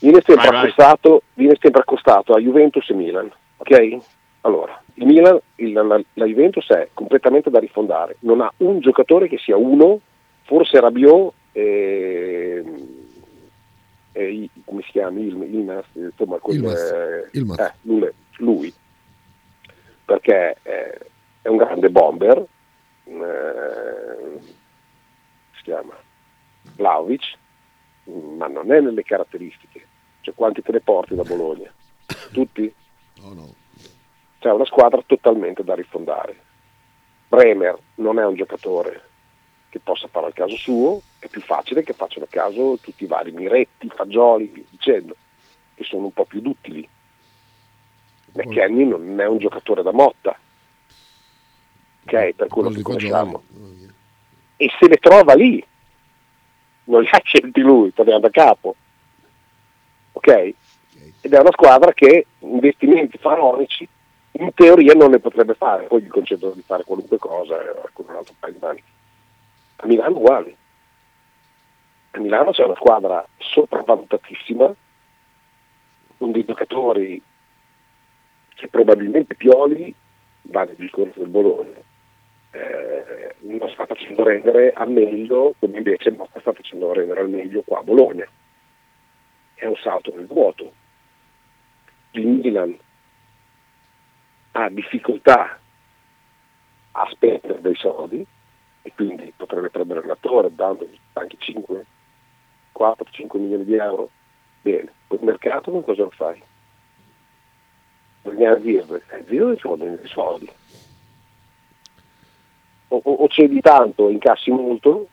Viene sempre,
Vai, vai.
accostato, viene sempre accostato a Juventus e Milan, ok? Allora, il Milan, il- la, la Juventus è completamente da rifondare, non ha un giocatore che sia uno, forse Rabiot, e, eh, come si chiama? Il, Ilmas, insomma, quel,
Ilmas.
eh,
Ilmas.
eh, lui, lui, perché eh, è un grande bomber, eh, si chiama Vlaovic, ma non è nelle caratteristiche. Cioè, quanti te ne porti da Bologna? Tutti?
No, no.
C'è una squadra totalmente da rifondare. Bremer non è un giocatore che possa fare al caso suo, è più facile che facciano a caso tutti i vari Miretti, Fagioli, dicendo, che sono un po' più duttili. McKenny non è un giocatore da motta, ok, per quello che conosciamo.
Fagioli.
E se le trova lì, non li ha scelti lui, torniamo da capo. Ok? Ed è una squadra che investimenti faraonici in teoria non ne potrebbe fare, poi gli concedono di fare qualunque cosa con un altro paio di mani. A Milano uguali. A Milano c'è una squadra sopravvalutatissima, con dei giocatori che probabilmente Pioli, vale il discorso del Bologna, eh, non sta facendo rendere al meglio, come invece Motta sta facendo rendere al meglio qua a Bologna. È un salto nel vuoto. Il Milan ha difficoltà a spendere dei soldi e quindi potrebbe prendere l'attore dandogli anche 5, 4, 5 milioni di euro. Bene, il mercato con cosa lo fai? Bisogna dire, eh, zio ci vogliono dei soldi. O, o, o cedi tanto e incassi molto,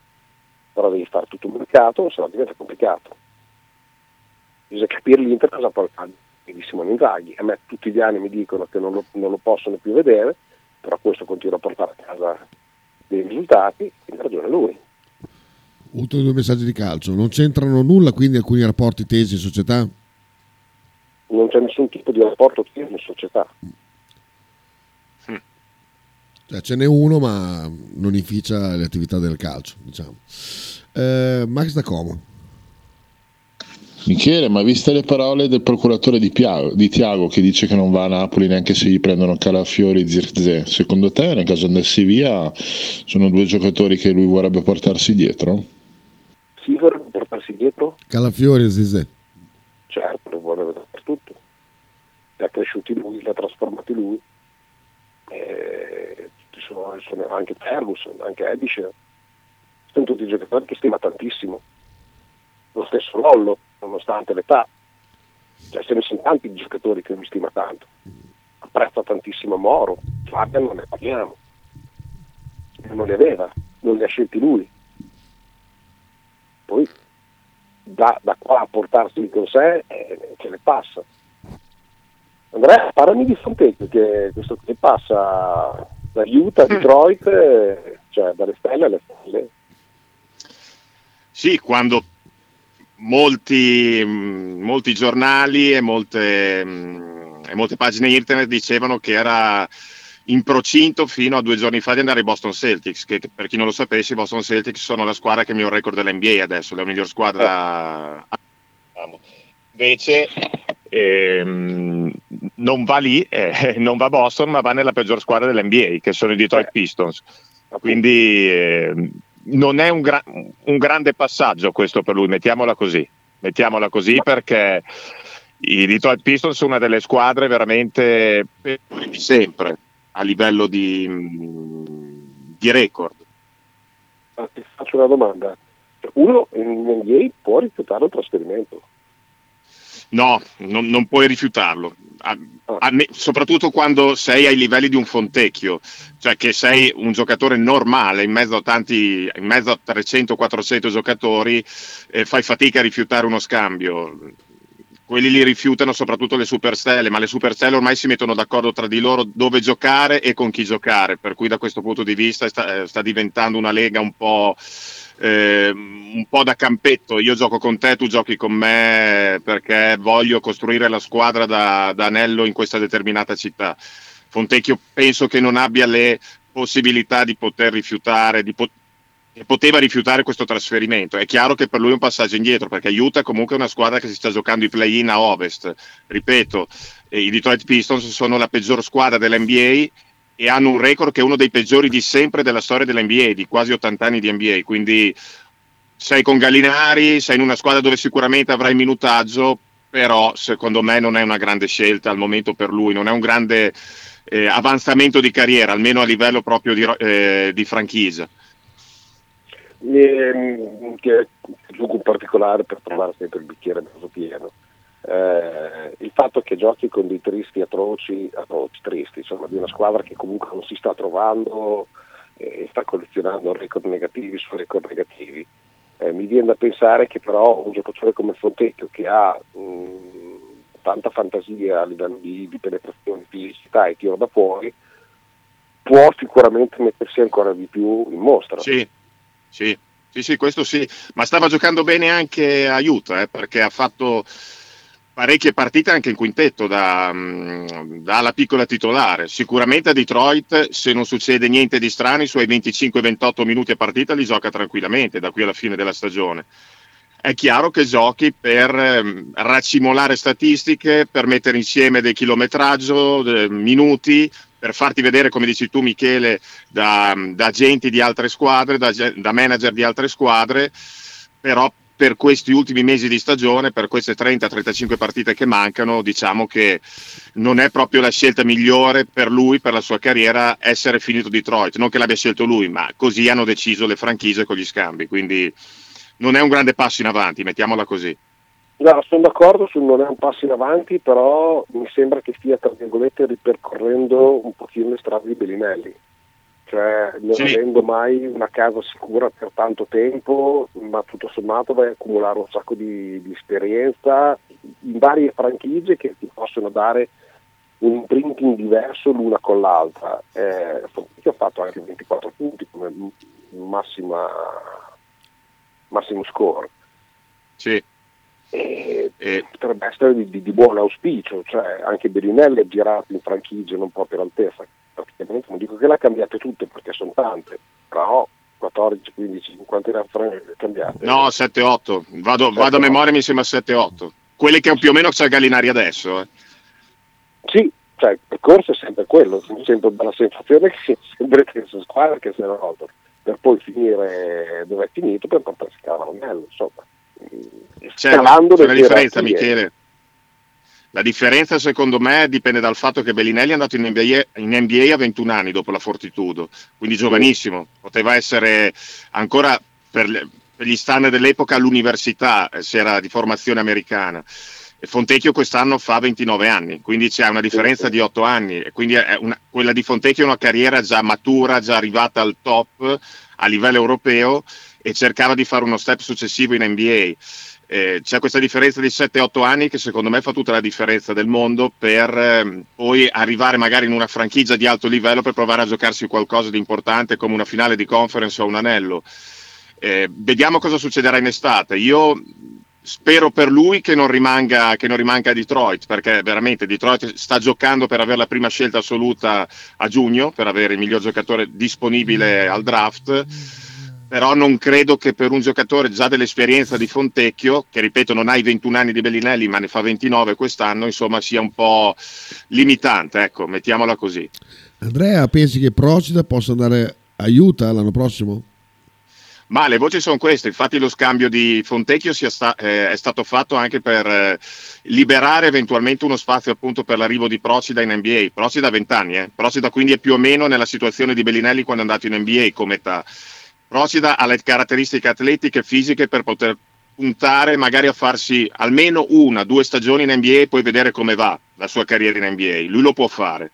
però devi fare tutto il mercato, se no diventa complicato. Bisogna capire l'Inter cosa fare di Simone Inzaghi. A me tutti gli anni mi dicono che non lo, non lo possono più vedere, però questo continua a portare a casa dei risultati, quindi ha ragione lui.
Ultimi due messaggi di calcio. Non c'entrano nulla quindi alcuni rapporti tesi in società?
Non c'è nessun tipo di rapporto che in società.
Cioè, ce n'è uno, ma non inficia le attività del calcio, diciamo. Eh, Max da Como.
Michele, ma viste le parole del procuratore di, Piago- di Tiago che dice che non va a Napoli neanche se gli prendono Calafiori e Zirze, secondo te nel caso andassi via sono due giocatori che lui vorrebbe portarsi dietro?
Si vorrebbe portarsi dietro?
Calafiori e Zizè.
Certo, lo vorrebbe dappertutto. Li ha cresciuti lui, li ha trasformati lui. Ci sono, sono anche Ferguson, anche Edischer. Sono tutti giocatori che stima tantissimo. Lo stesso Lollo, nonostante l'età. Cioè, ce ne sono tanti giocatori che lui stima tanto. Apprezza tantissimo Moro, Fabian non ne parliamo. Non li aveva, non li ha scelti lui. Poi da, da qua a portarseli con sé eh, ce ne passa. Andrea, parlami di Fontecchio, che questo che passa da Utah Detroit, eh, cioè dalle stelle alle stelle.
Sì, quando molti, mh, molti giornali e molte, mh, e molte pagine internet dicevano che era in procinto fino a due giorni fa di andare ai Boston Celtics, che per chi non lo sapesse i Boston Celtics sono la squadra che ha il miglior record dell'NBA adesso, la miglior squadra. Invece ehm, non va lì, eh, non va a Boston, ma va nella peggior squadra dell'NBA, che sono i Detroit Pistons. Quindi ehm, non è un, gra- un grande passaggio questo per lui, mettiamola così. Mettiamola così perché i Detroit Pistons sono una delle squadre veramente peggiori di sempre a livello di, di record.
Ti faccio una domanda. Uno in NBA può rifiutare il trasferimento?
No, non, non puoi rifiutarlo, A- a ne- soprattutto quando sei ai livelli di un Fontecchio, cioè che sei un giocatore normale in mezzo a tanti, in mezzo a 300-400 giocatori, eh, fai fatica a rifiutare uno scambio. Quelli li rifiutano soprattutto le superstelle, ma le superstelle ormai si mettono d'accordo tra di loro dove giocare e con chi giocare, per cui da questo punto di vista sta, eh, sta diventando una lega un po' eh, un po' da campetto. Io gioco con te, tu giochi con me perché voglio costruire la squadra da, da anello in questa determinata città. Fontecchio penso che non abbia le possibilità di poter rifiutare, di po- che poteva rifiutare questo trasferimento. È chiaro che per lui è un passaggio indietro perché Utah comunque una squadra che si sta giocando i play-in a ovest. Ripeto, eh, i Detroit Pistons sono la peggior squadra dell'NBA e hanno un record che è uno dei peggiori di sempre della storia dell'NBA, di quasi 80 anni di NBA, quindi sei con Gallinari, sei in una squadra dove sicuramente avrai minutaggio, però secondo me non è una grande scelta al momento per lui, non è un grande eh, avanzamento di carriera, almeno a livello proprio di, eh, di franchise.
Eh, aggiungo un particolare per trovare sempre il bicchiere mezzo pieno. Eh, il fatto che giochi con dei tristi atroci, atroci tristi, insomma, di una squadra che comunque non si sta trovando e sta collezionando record negativi su record negativi, eh, mi viene da pensare che però un giocatore come Fontecchio che ha mh, tanta fantasia a livello di, di penetrazione, fisicità e tiro da fuori, può sicuramente mettersi ancora di più in mostra.
Sì, sì, sì, sì questo sì, ma stava giocando bene anche a Utah eh, perché ha fatto parecchie partite anche in quintetto da, dalla piccola titolare. Sicuramente a Detroit, se non succede niente di strano, i suoi 25-28 minuti a partita li gioca tranquillamente da qui alla fine della stagione. È chiaro che giochi per eh, racimolare statistiche, per mettere insieme del chilometraggio, minuti, per farti vedere, come dici tu Michele, da, da agenti di altre squadre, da, da manager di altre squadre, però per questi ultimi mesi di stagione, per queste 30-35 partite che mancano, diciamo che non è proprio la scelta migliore per lui, per la sua carriera, essere finito Detroit. Non che l'abbia scelto lui, ma così hanno deciso le franchise con gli scambi. Quindi non è un grande passo in avanti, mettiamola così.
No, sono d'accordo sul non è un passo in avanti, però mi sembra che stia, tra virgolette, ripercorrendo un pochino le strade di Bellinelli cioè non sì. avendo mai una casa sicura per tanto tempo, ma tutto sommato vai a accumulare un sacco di, di esperienza in varie franchigie che ti possono dare un imprinting diverso l'una con l'altra. Eh, ha fatto anche 24 punti come massima, massimo score.
Sì.
E, e potrebbe essere di, di, di, buon auspicio, cioè anche Bellinelli è girato in franchigie non proprio all'altezza, praticamente non dico che l'ha cambiate tutte perché sono tante, però 14, 15, 50 ne cambiate.
No, 7-8, vado, vado, a memoria mi sembra 7-8, quelli che più o meno c'è Gallinari adesso. Eh.
Sì, cioè il percorso è sempre quello, sento dalla sensazione che sia sempre la stessa squadra che si è rotto, per poi finire dove è finito per portarsi a cavallo, insomma.
C'è, c'è la differenza Michele la differenza secondo me dipende dal fatto che Bellinelli è andato in NBA, in NBA a 21 anni dopo la Fortitudo, quindi giovanissimo, poteva essere ancora per, per gli standard dell'epoca all'università, eh, se era di formazione americana. Fontecchio quest'anno fa 29 anni, quindi c'è una differenza di 8 anni, e quindi una, quella di Fontecchio è una carriera già matura, già arrivata al top a livello europeo e cercava di fare uno step successivo in NBA eh, c'è questa differenza di 7-8 anni che secondo me fa tutta la differenza del mondo per eh, poi arrivare magari in una franchigia di alto livello per provare a giocarsi qualcosa di importante come una finale di conference o un anello. Eh, vediamo cosa succederà in estate. Io spero per lui che non, rimanga, che non rimanga a Detroit, perché veramente Detroit sta giocando per avere la prima scelta assoluta a giugno, per avere il miglior giocatore disponibile al draft però non credo che per un giocatore già dell'esperienza di Fontecchio, che ripeto non ha i 21 anni di Bellinelli ma ne fa 29 quest'anno, insomma sia un po' limitante, ecco, mettiamola così.
Andrea, pensi che Procida possa andare aiuta l'anno prossimo?
Ma le voci sono queste, infatti lo scambio di Fontecchio sta, eh, è stato fatto anche per eh, liberare eventualmente uno spazio appunto per l'arrivo di Procida in NBA. Procida ha 20 anni, eh. Procida quindi è più o meno nella situazione di Bellinelli quando è andato in NBA come età. Procida ha le caratteristiche atletiche e fisiche per poter puntare magari a farsi almeno una, due stagioni in NBA e poi vedere come va la sua carriera in NBA. Lui lo può fare.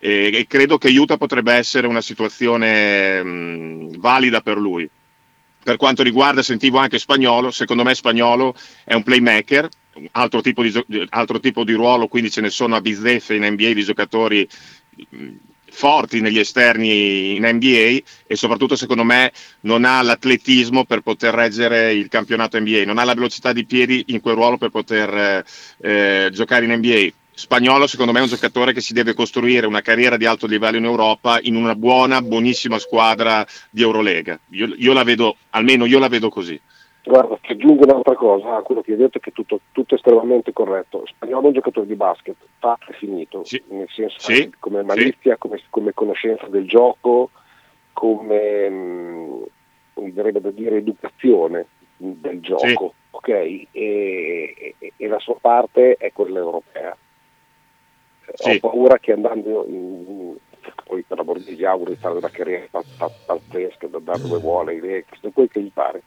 E, e credo che Utah potrebbe essere una situazione mh, valida per lui. Per quanto riguarda, sentivo anche spagnolo, secondo me spagnolo è un playmaker, altro tipo di, altro tipo di ruolo, quindi ce ne sono a bizzeffe in NBA di giocatori forti negli esterni in NBA e soprattutto secondo me non ha l'atletismo per poter reggere il campionato NBA, non ha la velocità di piedi in quel ruolo per poter eh, giocare in NBA. Spagnolo secondo me è un giocatore che si deve costruire una carriera di alto livello in Europa in una buona, buonissima squadra di Eurolega. Io, io la vedo, almeno io la vedo così.
Guarda, ti aggiungo un'altra cosa a quello che hai detto, che è tutto, tutto estremamente corretto. Spagnolo è un giocatore di basket, fatto e finito,
sì.
nel senso
sì.
come malizia, sì. come, come, conoscenza del gioco, come mh, mm, mi verrebbe da dire educazione, del gioco, ok? E, e, e, la sua parte è quella europea. Sì. Ho paura che andando in, in poi per l'amor di auguro di fare una carriera pazzesca, da andare dove vuole, questo è quel che gli pare.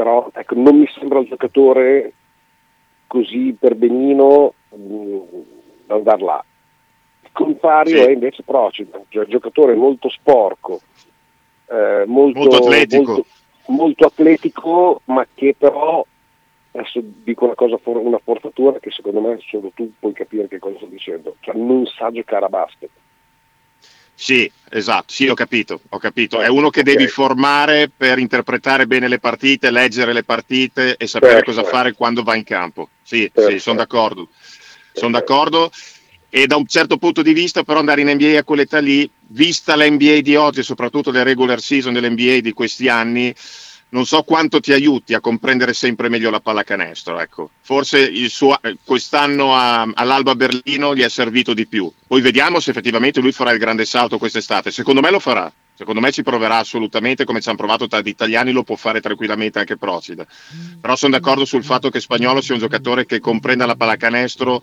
Però ecco, non mi sembra un giocatore così per benino mh, da andare là. Il contrario sì. è invece Procida, cioè, un giocatore molto sporco, eh, molto, molto, atletico. Molto, molto atletico, ma che però adesso dico una cosa, una forzatura che secondo me solo tu puoi capire che cosa sto dicendo, cioè non sa giocare a basket.
Sì, esatto, sì, ho capito, ho capito. È uno che okay. devi formare per interpretare bene le partite, leggere le partite e sapere Perfetto. cosa fare quando va in campo. Sì, sì sono d'accordo. Sono d'accordo e da un certo punto di vista però andare in NBA a quell'età lì, vista l'NBA di oggi e soprattutto le regular season dell'NBA di questi anni, non so quanto ti aiuti a comprendere sempre meglio la pallacanestro. Ecco. Forse suo, eh, quest'anno a, all'Alba Berlino gli è servito di più. Poi vediamo se effettivamente lui farà il grande salto quest'estate. Secondo me lo farà. Secondo me ci proverà assolutamente, come ci hanno provato tanti italiani, lo può fare tranquillamente anche Procida. Però sono d'accordo sul fatto che Spagnolo sia un giocatore che comprenda la pallacanestro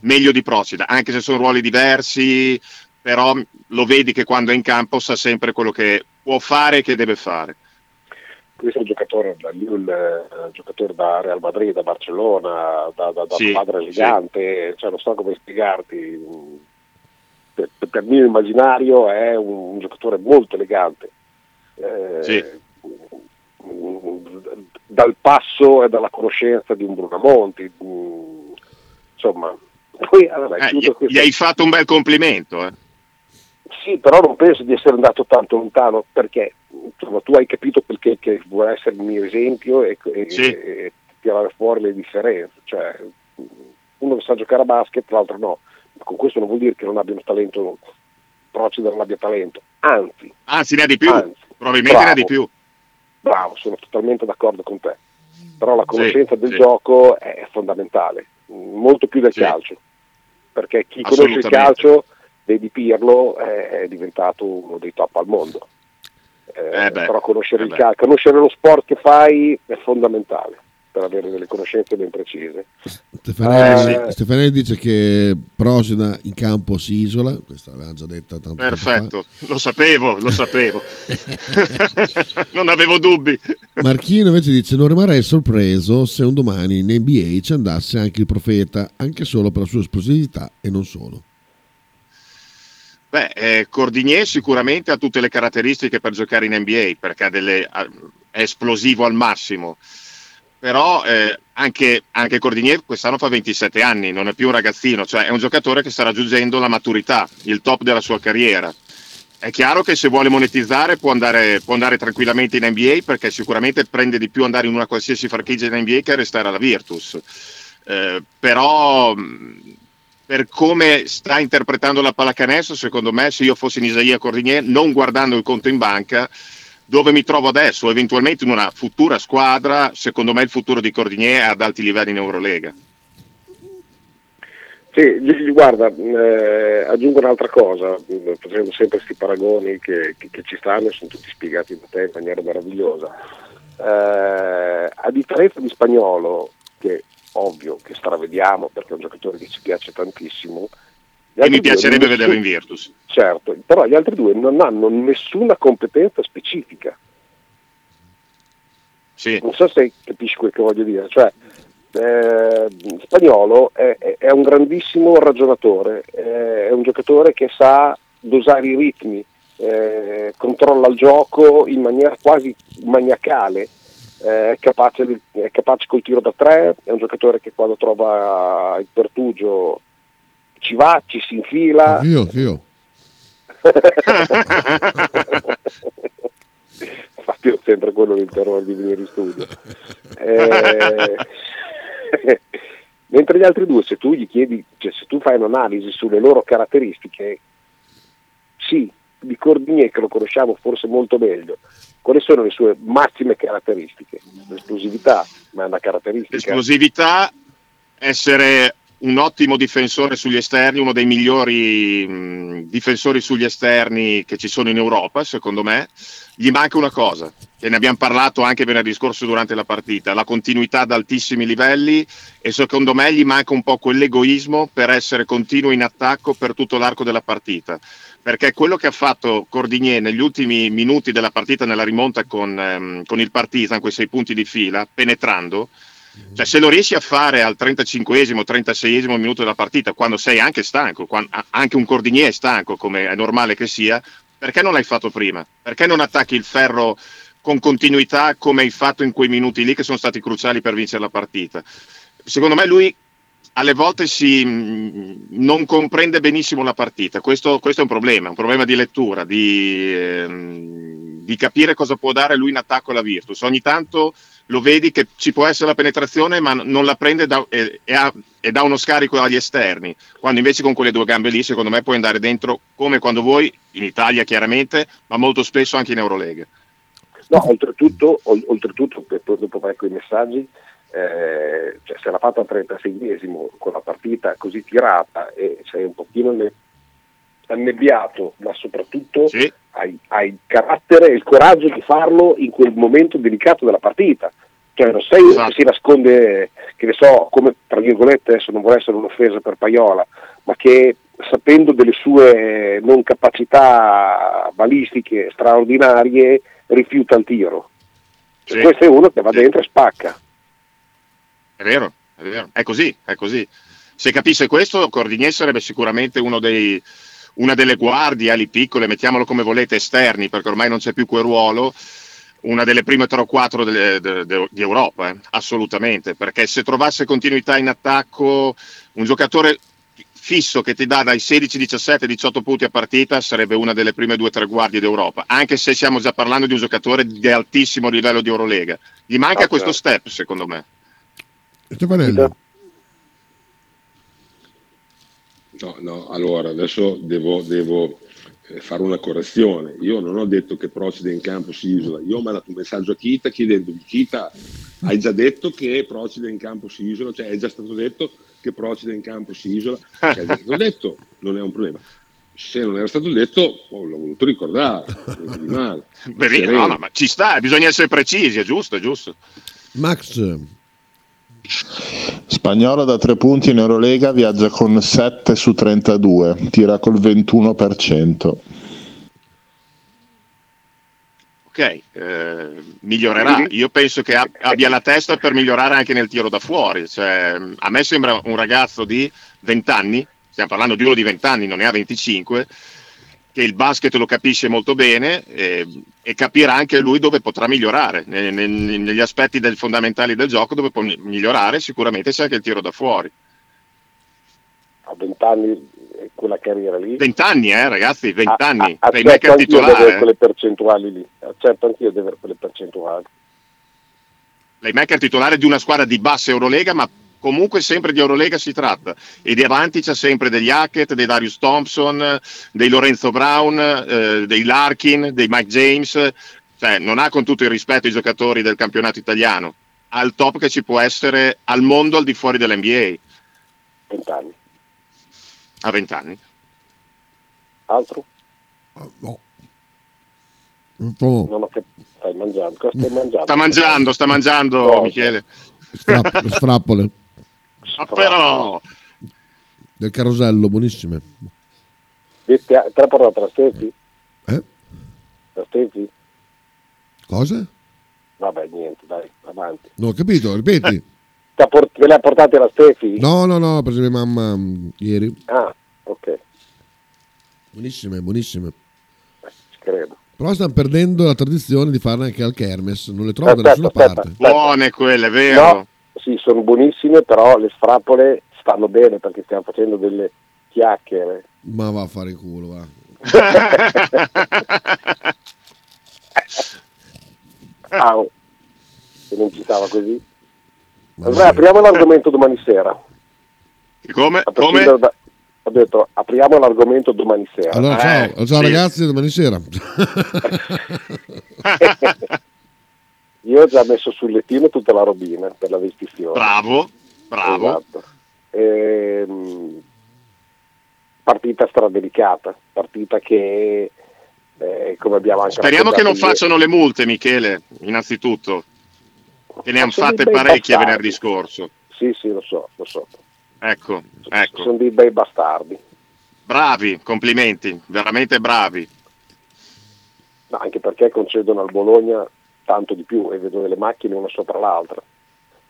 meglio di Procida, anche se sono ruoli diversi, però lo vedi che quando è in campo sa sempre quello che può fare e che deve fare
questo è un giocatore da un eh, giocatore da Real Madrid, da Barcellona, da, da, da sì, padre elegante, sì. cioè, non so come spiegarti. Per, per, il mio immaginario è un, un giocatore molto elegante. Eh, sì. Dal passo e dalla conoscenza di un Brunamonti, insomma. Poi,
allora, eh, gli, gli hai fatto un bel complimento. Eh.
Sì, però non penso di essere andato tanto lontano perché insomma, tu hai capito perché che vuole essere il mio esempio e, e, sì. e tirare fuori le differenze. Cioè, uno sa giocare a basket, l'altro no. Ma con questo non vuol dire che non abbiano talento, Procida non abbia talento. Anzi.
Anzi, ne ha di più. Anzi, Probabilmente bravo, ne ha di più.
Bravo, sono totalmente d'accordo con te. Però la conoscenza sì, del sì. gioco è fondamentale, molto più del calcio. Perché chi conosce il calcio vedi Pirlo è diventato uno dei top al mondo. Eh, eh beh, però conoscere, eh il cal- conoscere lo sport che fai è fondamentale per avere delle conoscenze ben precise.
Stefanelli, eh, Stefanelli dice che Prosina in campo si isola, questa l'aveva già detta tanto
Perfetto, lo sapevo, lo sapevo. non avevo dubbi.
Marchino invece dice non rimarrei sorpreso se un domani in NBA ci andasse anche il profeta, anche solo per la sua esplosività e non solo.
Beh, eh, Cordinier sicuramente ha tutte le caratteristiche per giocare in NBA perché delle, è esplosivo al massimo. Però eh, anche, anche, Cordinier quest'anno fa 27 anni, non è più un ragazzino, cioè è un giocatore che sta raggiungendo la maturità, il top della sua carriera. È chiaro che se vuole monetizzare può andare, può andare tranquillamente in NBA perché sicuramente prende di più andare in una qualsiasi franchigia in NBA che restare alla Virtus. Eh, però per come sta interpretando la pallacanestro, secondo me, se io fossi in Isaia Cordinier, non guardando il conto in banca, dove mi trovo adesso, eventualmente in una futura squadra, secondo me il futuro di Cordinier è ad alti livelli in Eurolega.
Sì, guarda, eh, aggiungo un'altra cosa, facendo sempre questi paragoni che, che, che, ci stanno e sono tutti spiegati da te in maniera meravigliosa. Eh, a differenza di spagnolo, che ovvio che stravediamo perché è un giocatore che ci piace tantissimo.
E mi piacerebbe nessun... vederlo in Virtus.
Certo, però gli altri due non hanno nessuna competenza specifica.
Sì.
Non so se capisci quel che voglio dire. Cioè, eh, Spagnolo è, è, un grandissimo ragionatore, eh, è un giocatore che sa dosare i ritmi, eh, controlla il gioco in maniera quasi maniacale è capace, di, è capace col tiro da tre, è un giocatore che quando trova il pertugio ci va, ci si infila.
Io, io.
Infatti ho sempre quello terrore di venire in studio. Eh, mentre gli altri due, se tu gli chiedi, cioè se tu fai un'analisi sulle loro caratteristiche, sì, di Cordinier che lo conosciamo forse molto meglio, quali sono le sue massime caratteristiche? L'esplosività, ma è una caratteristica.
L'esplosività, essere un ottimo difensore sugli esterni, uno dei migliori mh, difensori sugli esterni che ci sono in Europa, secondo me. Gli manca una cosa, e ne abbiamo parlato anche venerdì scorso durante la partita, la continuità ad altissimi livelli e secondo me gli manca un po' quell'egoismo per essere continuo in attacco per tutto l'arco della partita. Perché quello che ha fatto Cordigné negli ultimi minuti della partita nella rimonta con, ehm, con il Partizan, quei sei punti di fila, penetrando, cioè, se lo riesci a fare al 35esimo, 36esimo minuto della partita, quando sei anche stanco, quando, anche un Cordinier è stanco, come è normale che sia, perché non l'hai fatto prima? Perché non attacchi il ferro con continuità come hai fatto in quei minuti lì che sono stati cruciali per vincere la partita? Secondo me lui alle volte si, non comprende benissimo la partita, questo, questo, è un problema, un problema di lettura, di, ehm, di capire cosa può dare lui in attacco alla Virtus. Ogni tanto lo vedi che ci può essere la penetrazione, ma non la prende da, e, e, ha, e, dà uno scarico agli esterni. Quando invece con quelle due gambe lì, secondo me, puoi andare dentro come quando vuoi, in Italia chiaramente, ma molto spesso anche in Eurolega.
No, oltretutto, oltretutto dopo vai con i messaggi, eh, cioè se l'ha fatta al 36esimo con la partita così tirata e sei un pochino annebbiato, ma soprattutto sì. hai, hai, il carattere e il coraggio di farlo in quel momento delicato della partita. Cioè non sei esatto. che si nasconde, che ne so, come tra virgolette, adesso non vuole essere un'offesa per Paiola, ma che sapendo delle sue non capacità balistiche straordinarie rifiuta il tiro. Cioè, sì. Questo è uno che va dentro e spacca.
È vero, è vero, è così, è così. Se capisse questo, Cordinier sarebbe sicuramente uno dei, una delle guardie, ali piccole, mettiamolo come volete, esterni, perché ormai non c'è più quel ruolo, una delle prime 3 o 4 de, de, de, di Europa, eh? assolutamente, perché se trovasse continuità in attacco, un giocatore fisso che ti dà dai 16, 17, 18 punti a partita sarebbe una delle prime due o tre guardie d'Europa, anche se stiamo già parlando di un giocatore di altissimo livello di Eurolega. Gli manca okay. questo step, secondo me.
Stefanello.
No, no, allora adesso devo, devo, eh, fare una correzione. Io non ho detto che Procida in campo si isola, io ho mandato un messaggio a Kita chiedendogli Kita, hai già detto che Procida in campo si isola? Cioè è già stato detto che Procida in campo si isola? Cioè, è già stato detto, non è un problema. Se non era stato detto, oh, l'ho voluto ricordare,
di male. Beh, no, no, ma ci sta, bisogna essere precisi, è giusto, è giusto.
Max,
Spagnolo da tre punti in Eurolega viaggia con 7 su 32, tira col 21%.
Ok, eh, migliorerà. Io penso che abbia la testa per migliorare anche nel tiro da fuori. Cioè, a me sembra un ragazzo di 20 anni, stiamo parlando di uno di 20 anni, non ne ha 25, che il basket lo capisce molto bene e, e capirà anche lui dove potrà migliorare, ne, ne, negli aspetti del, fondamentali del gioco dove può migliorare sicuramente c'è anche il tiro da fuori.
A 20 anni quella carriera lì?
20 anni eh ragazzi, 20
a,
anni,
a,
playmaker titolare.
Di avere quelle percentuali lì, accetto anch'io di avere quelle percentuali.
Playmaker titolare di una squadra di bassa Eurolega ma comunque sempre di Eurolega si tratta e di avanti c'è sempre degli Hackett, dei Darius Thompson, dei Lorenzo Brown, eh, dei Larkin, dei Mike James, cioè non ha con tutto il rispetto i giocatori del campionato italiano, ha il top che ci può essere al mondo al di fuori dell'NBA.
20 anni.
A 20 anni.
Altro?
Uh, no.
Non ho che stai mangiando. Cosa stai mangiando?
Sta mangiando, sta mangiando, no, Michele.
Strapp- strappole.
Però
del carosello, buonissime.
Te la Stefi?
Eh?
La Stefi?
Cosa?
Vabbè, niente, dai, avanti.
Non ho capito, ripeti.
Te, port- te le ha portate la Stefi?
No, no, no, l'ha presa mia mamma um, ieri.
Ah, ok.
Buonissime, buonissime.
Eh, ci credo.
Però stanno perdendo la tradizione di farle anche al Kermes, non le trovo da
Aspetta,
nessuna
aspetta,
parte.
aspetta.
buone quelle, vero?
No, sì, sono buonissime, però le frappole stanno bene perché stiamo facendo delle chiacchiere.
Ma va a fare culo, va.
Ah, oh. se non ci stava così. Allora, apriamo l'argomento domani sera.
Come? Come?
da- ho detto apriamo l'argomento domani sera.
Allora, ciao,
Eh,
ciao
sì.
ragazzi, domani sera.
Io ho già messo sul lettino tutta la robina per la vestizione.
Bravo, bravo.
Esatto. ehm, partita stradelicata, partita che eh, come abbiamo anche
Speriamo che non
ieri-
facciano le multe, Michele, innanzitutto. Che ne hanno fatte parecchie
bastardi.
venerdì scorso.
Sì, sì, lo so, lo so.
Ecco, ecco.
Sono dei bei bastardi.
Bravi, complimenti, veramente bravi.
No, anche perché concedono al Bologna tanto di più e vedo delle macchine una sopra l'altra.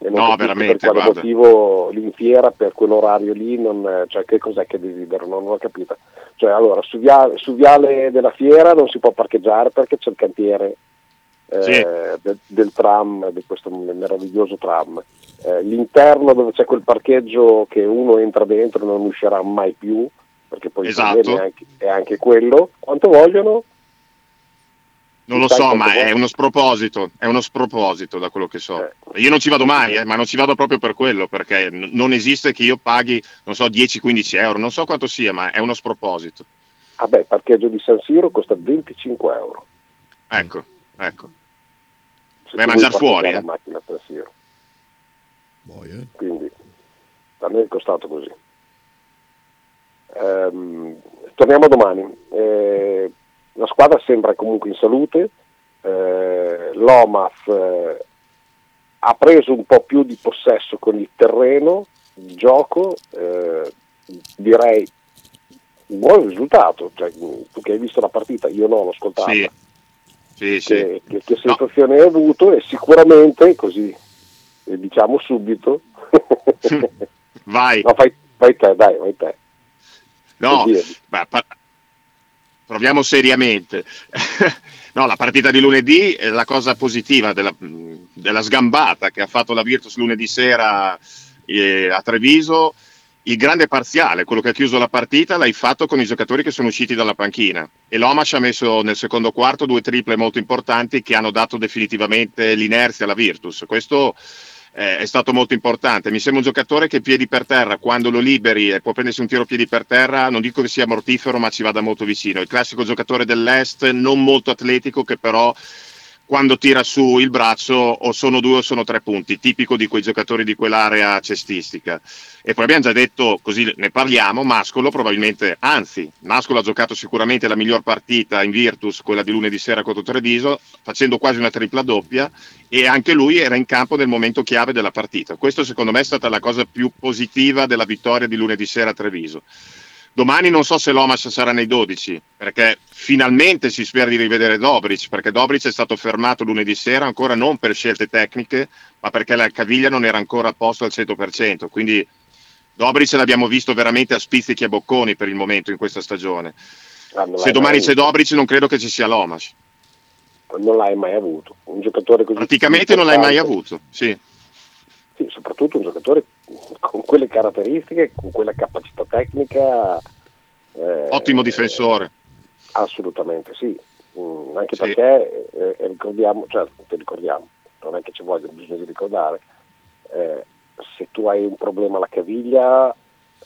E non
No, veramente,
Per quale
guarda.
motivo l'infiera per quell'orario lì, non, cioè che cos'è che desiderano? Non ho capito. Cioè, allora, su, via- su viale della fiera non si può parcheggiare perché c'è il cantiere eh,
Sì.
de- del tram, di questo meraviglioso tram. Eh, l'interno dove c'è quel parcheggio che uno entra dentro e non uscirà mai più, perché poi
Esatto.
è anche, è anche quello. Quanto vogliono?
Non lo so, ma è uno sproposito, è uno sproposito da quello che so.
Eh.
Io non ci vado mai, eh, ma non ci vado proprio per quello, perché n- non esiste che io paghi, non so, 10-15 euro, non so quanto sia, ma è uno sproposito.
Vabbè, il parcheggio di San Siro costa 25 euro.
Ecco, ecco.
Se
Vai a
tu
mangiare fuori, eh?
la macchina a San Siro.
Boia.
Quindi a me è costato così. Ehm, torniamo domani. Eh, la squadra sembra comunque in salute. Eh, L'Omas eh, ha preso un po' più di possesso con il terreno, il gioco. eh, direi un buon risultato. Cioè, tu che hai visto la partita, io no, l'ho ascoltata.
Sì, sì, sì.
Che, che- che sensazione hai avuto e sicuramente, così eh, diciamo subito,
Vai.
No, fai, fai te, dai, vai te.
No,
Che
beh, pa- proviamo seriamente. no, la partita di lunedì è la cosa positiva della, della sgambata che ha fatto la Virtus lunedì sera eh, a Treviso. Il grande parziale, quello che ha chiuso la partita, l'hai fatto con i giocatori che sono usciti dalla panchina. E l'Omash ha messo nel secondo quarto due triple molto importanti che hanno dato definitivamente l'inerzia alla Virtus. Questo è stato molto importante. Mi sembra un giocatore che piedi per terra, quando lo liberi e può prendersi un tiro piedi per terra, non dico che sia mortifero, ma ci vada molto vicino. Il classico giocatore dell'Est, non molto atletico, che però quando tira su il braccio o sono due o sono tre punti, tipico di quei giocatori di quell'area cestistica. E poi abbiamo già detto, così ne parliamo, Mascolo probabilmente, anzi, Mascolo ha giocato sicuramente la miglior partita in Virtus, quella di lunedì sera contro Treviso, facendo quasi una tripla doppia e anche lui era in campo nel momento chiave della partita. Questo secondo me è stata la cosa più positiva della vittoria di lunedì sera a Treviso. Domani non so se l'Omas sarà nei 12, perché finalmente si spera di rivedere Dobric, perché Dobric è stato fermato lunedì sera ancora non per scelte tecniche, ma perché la caviglia non era ancora a posto al 100%. Quindi Dobric l'abbiamo visto veramente a spizzichi e bocconi per il momento in questa stagione.
Non
Se domani c'è. Dobric non credo che ci sia l'Omas.
Non l'hai mai avuto. Un giocatore così
Praticamente non l'hai mai avuto, sì.
Sì, soprattutto un giocatore con quelle caratteristiche, con quella capacità tecnica. eh,
Ottimo difensore.
Assolutamente sì, Mm, anche
Sì.
perché eh, eh, ricordiamo, cioè ti ricordiamo, non è che ci voglia, bisogna di ricordare, eh, se tu hai un problema alla caviglia,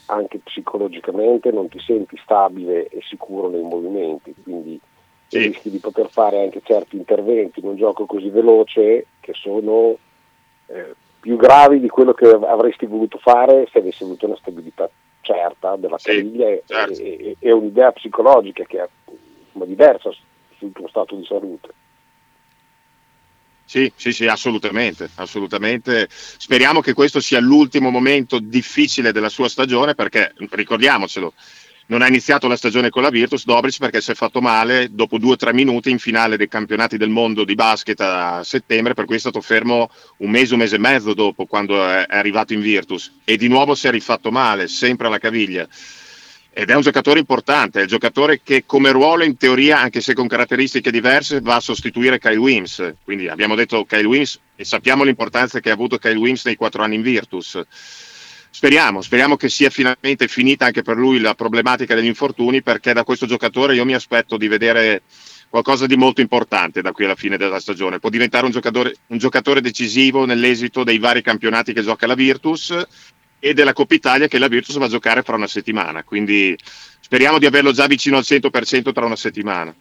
anche psicologicamente non ti senti stabile e sicuro nei movimenti, quindi
Sì.
rischi di poter fare anche certi interventi in un gioco così veloce che sono eh, più gravi di quello che avresti voluto fare se avessi avuto una stabilità certa della
Sì,
caviglia e,
certo.
e- e- un'idea psicologica che è diversa sul tuo stato di salute.
Sì, sì, sì, assolutamente, assolutamente. Speriamo che questo sia l'ultimo momento difficile della sua stagione perché, ricordiamocelo, non ha iniziato la stagione con la Virtus Dobric perché si è fatto male dopo due o tre minuti in finale dei campionati del mondo di basket a settembre, per cui è stato fermo un mese, un mese e mezzo dopo quando è è arrivato in Virtus e di nuovo si è rifatto male, sempre alla caviglia. Ed è un giocatore importante, è il giocatore che come ruolo in teoria, anche se con caratteristiche diverse, va a sostituire Kyle Wims. Quindi abbiamo detto Kyle Wims e sappiamo l'importanza che ha avuto Kyle Wims nei quattro anni in Virtus. Speriamo, speriamo che sia finalmente finita anche per lui la problematica degli infortuni, perché da questo giocatore io mi aspetto di vedere qualcosa di molto importante da qui alla fine della stagione. Può diventare un giocatore, un giocatore decisivo nell'esito dei vari campionati che gioca la Virtus e della Coppa Italia che la Virtus va a giocare fra una settimana. Quindi speriamo di averlo già vicino al 100% tra una settimana.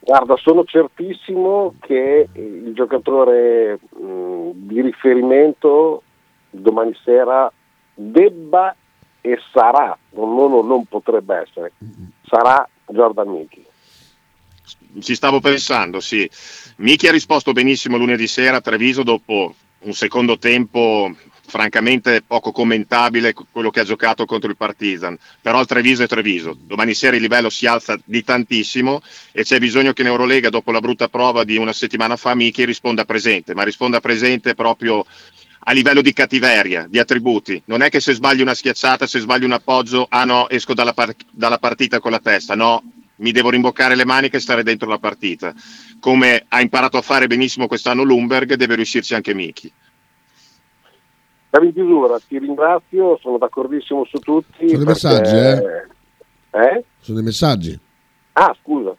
Guarda, sono certissimo che il giocatore mh, di riferimento domani sera debba e sarà, non, non, non potrebbe essere, sarà Jordan Mickey.
Ci stavo pensando, sì. Michi ha risposto benissimo lunedì sera a Treviso dopo un secondo tempo francamente poco commentabile quello che ha giocato contro il Partizan, però il Treviso è Treviso, domani sera il livello si alza di tantissimo e c'è bisogno che in Eurolega dopo la brutta prova di una settimana fa Michi risponda presente, ma risponda presente proprio a livello di cattiveria, di attributi. Non è che se sbagli una schiacciata, se sbagli un appoggio, ah no, esco dalla, par- dalla partita con la testa, no, mi devo rimboccare le maniche e stare dentro la partita. Come ha imparato a fare benissimo quest'anno Lumberg, deve riuscirci anche Miki.
In chiusura, ti ringrazio, sono d'accordissimo su tutti.
Sono dei
perché...
messaggi, eh?
eh?
Sono dei messaggi.
Ah, scusa.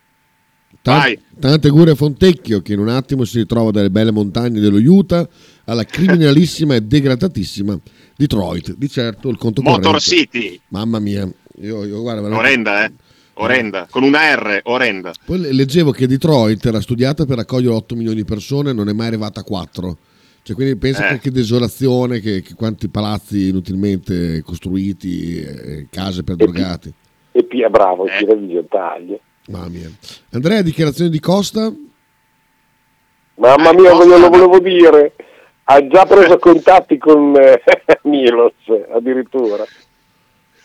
Tante, tante auguri a Fontecchio che in un attimo si ritrova dalle belle montagne dello Utah alla criminalissima e degradatissima Detroit. Di certo il conto
Motor
corrente.
City.
Mamma mia. Io, io, guarda, veramente-
Orrenda, eh? Orrenda. Con una R, orrenda.
Poi le- leggevo che Detroit era studiata per raccogliere 8 milioni di persone e non è mai arrivata a 4. Cioè, quindi pensa
Eh.
che, che desolazione, che, che quanti palazzi inutilmente costruiti, eh, case per drogati.
E Pia Bravo, eh. tira di gentaglie.
Mamma mia. Andrea, dichiarazione di Costa?
Mamma mia, voglio- lo volevo dire. Ha già preso contatti con eh, Milos, addirittura.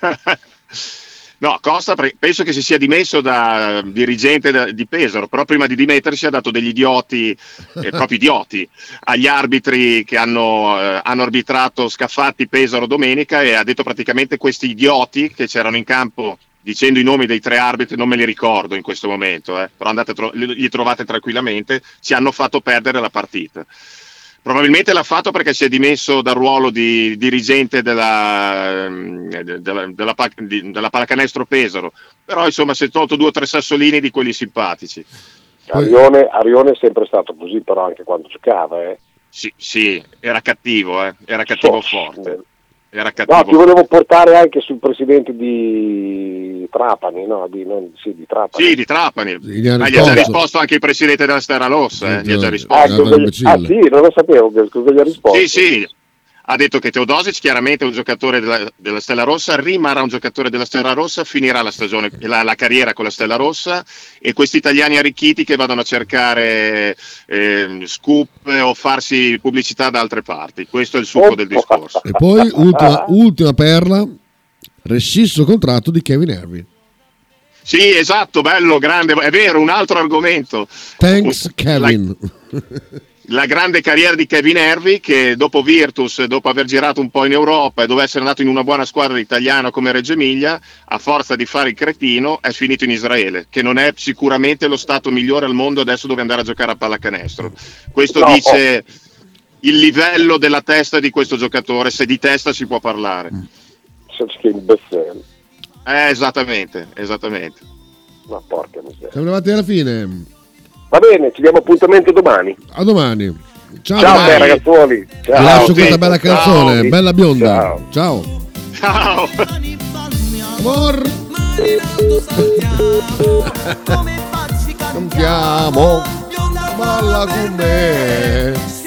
No, Costa penso che si sia dimesso da dirigente di Pesaro, però prima di dimettersi ha dato degli idioti, eh, proprio idioti, agli arbitri che hanno, eh, hanno arbitrato Scaffatti Pesaro domenica e ha detto praticamente questi idioti che c'erano in campo dicendo i nomi dei tre arbitri, non me li ricordo in questo momento, eh, però andate li trovate tranquillamente, ci hanno fatto perdere la partita. Probabilmente l'ha fatto perché si è dimesso dal ruolo di dirigente della, ehm, della, della, della pallacanestro Pesaro, però insomma si è tolto due o tre sassolini di quelli simpatici.
Arione, Arione è sempre stato così, però anche quando giocava. Eh.
Sì, sì, era cattivo, eh, era cattivo forte. Era
No,
cattivo
ti volevo portare anche sul presidente di Trapani, no? Di, non, sì, di Trapani.
Sì, di Trapani.
Gli ha
Ma gli ha già
risposto.
anche il presidente della Stella Rossa. eh, gli ha già
Ah,
risposto.
gli- ah, sì, non lo sapevo, gli ha risposto?
Sì, sì. Ha detto che Teodosic chiaramente è un giocatore della, della Stella Rossa, rimarrà un giocatore della Stella Rossa, finirà la, stagione, la, la carriera con la Stella Rossa e questi italiani arricchiti che vadano a cercare ehm, scoop o farsi pubblicità da altre parti. Questo è il succo del discorso.
E poi, ultima, ultima perla, rescisso contratto di Kevin Irving.
Sì, esatto, bello, grande, è vero, un altro argomento.
Thanks, Kevin.
la grande carriera di Kevin Hervey che dopo Virtus, dopo aver girato un po' in Europa e dopo essere andato in una buona squadra italiana come Reggio Emilia, a forza di fare il cretino è finito in Israele, che non è sicuramente lo stato migliore al mondo adesso dove andare a giocare a pallacanestro. Questo
No.
dice il livello della testa di questo giocatore, se di testa si può parlare.
Imbecille.
Eh, esattamente, esattamente.
Ma porca miseria.
Siamo arrivati alla fine.
Va bene, ci diamo appuntamento domani.
A domani. Ciao,
Ciao, te, ragazzuoli. Ciao.
Vi lascio questa
Ciao.
bella canzone,
Ciao.
bella bionda. Ciao.
Ciao.
Amor. Cantiamo. Balla con me.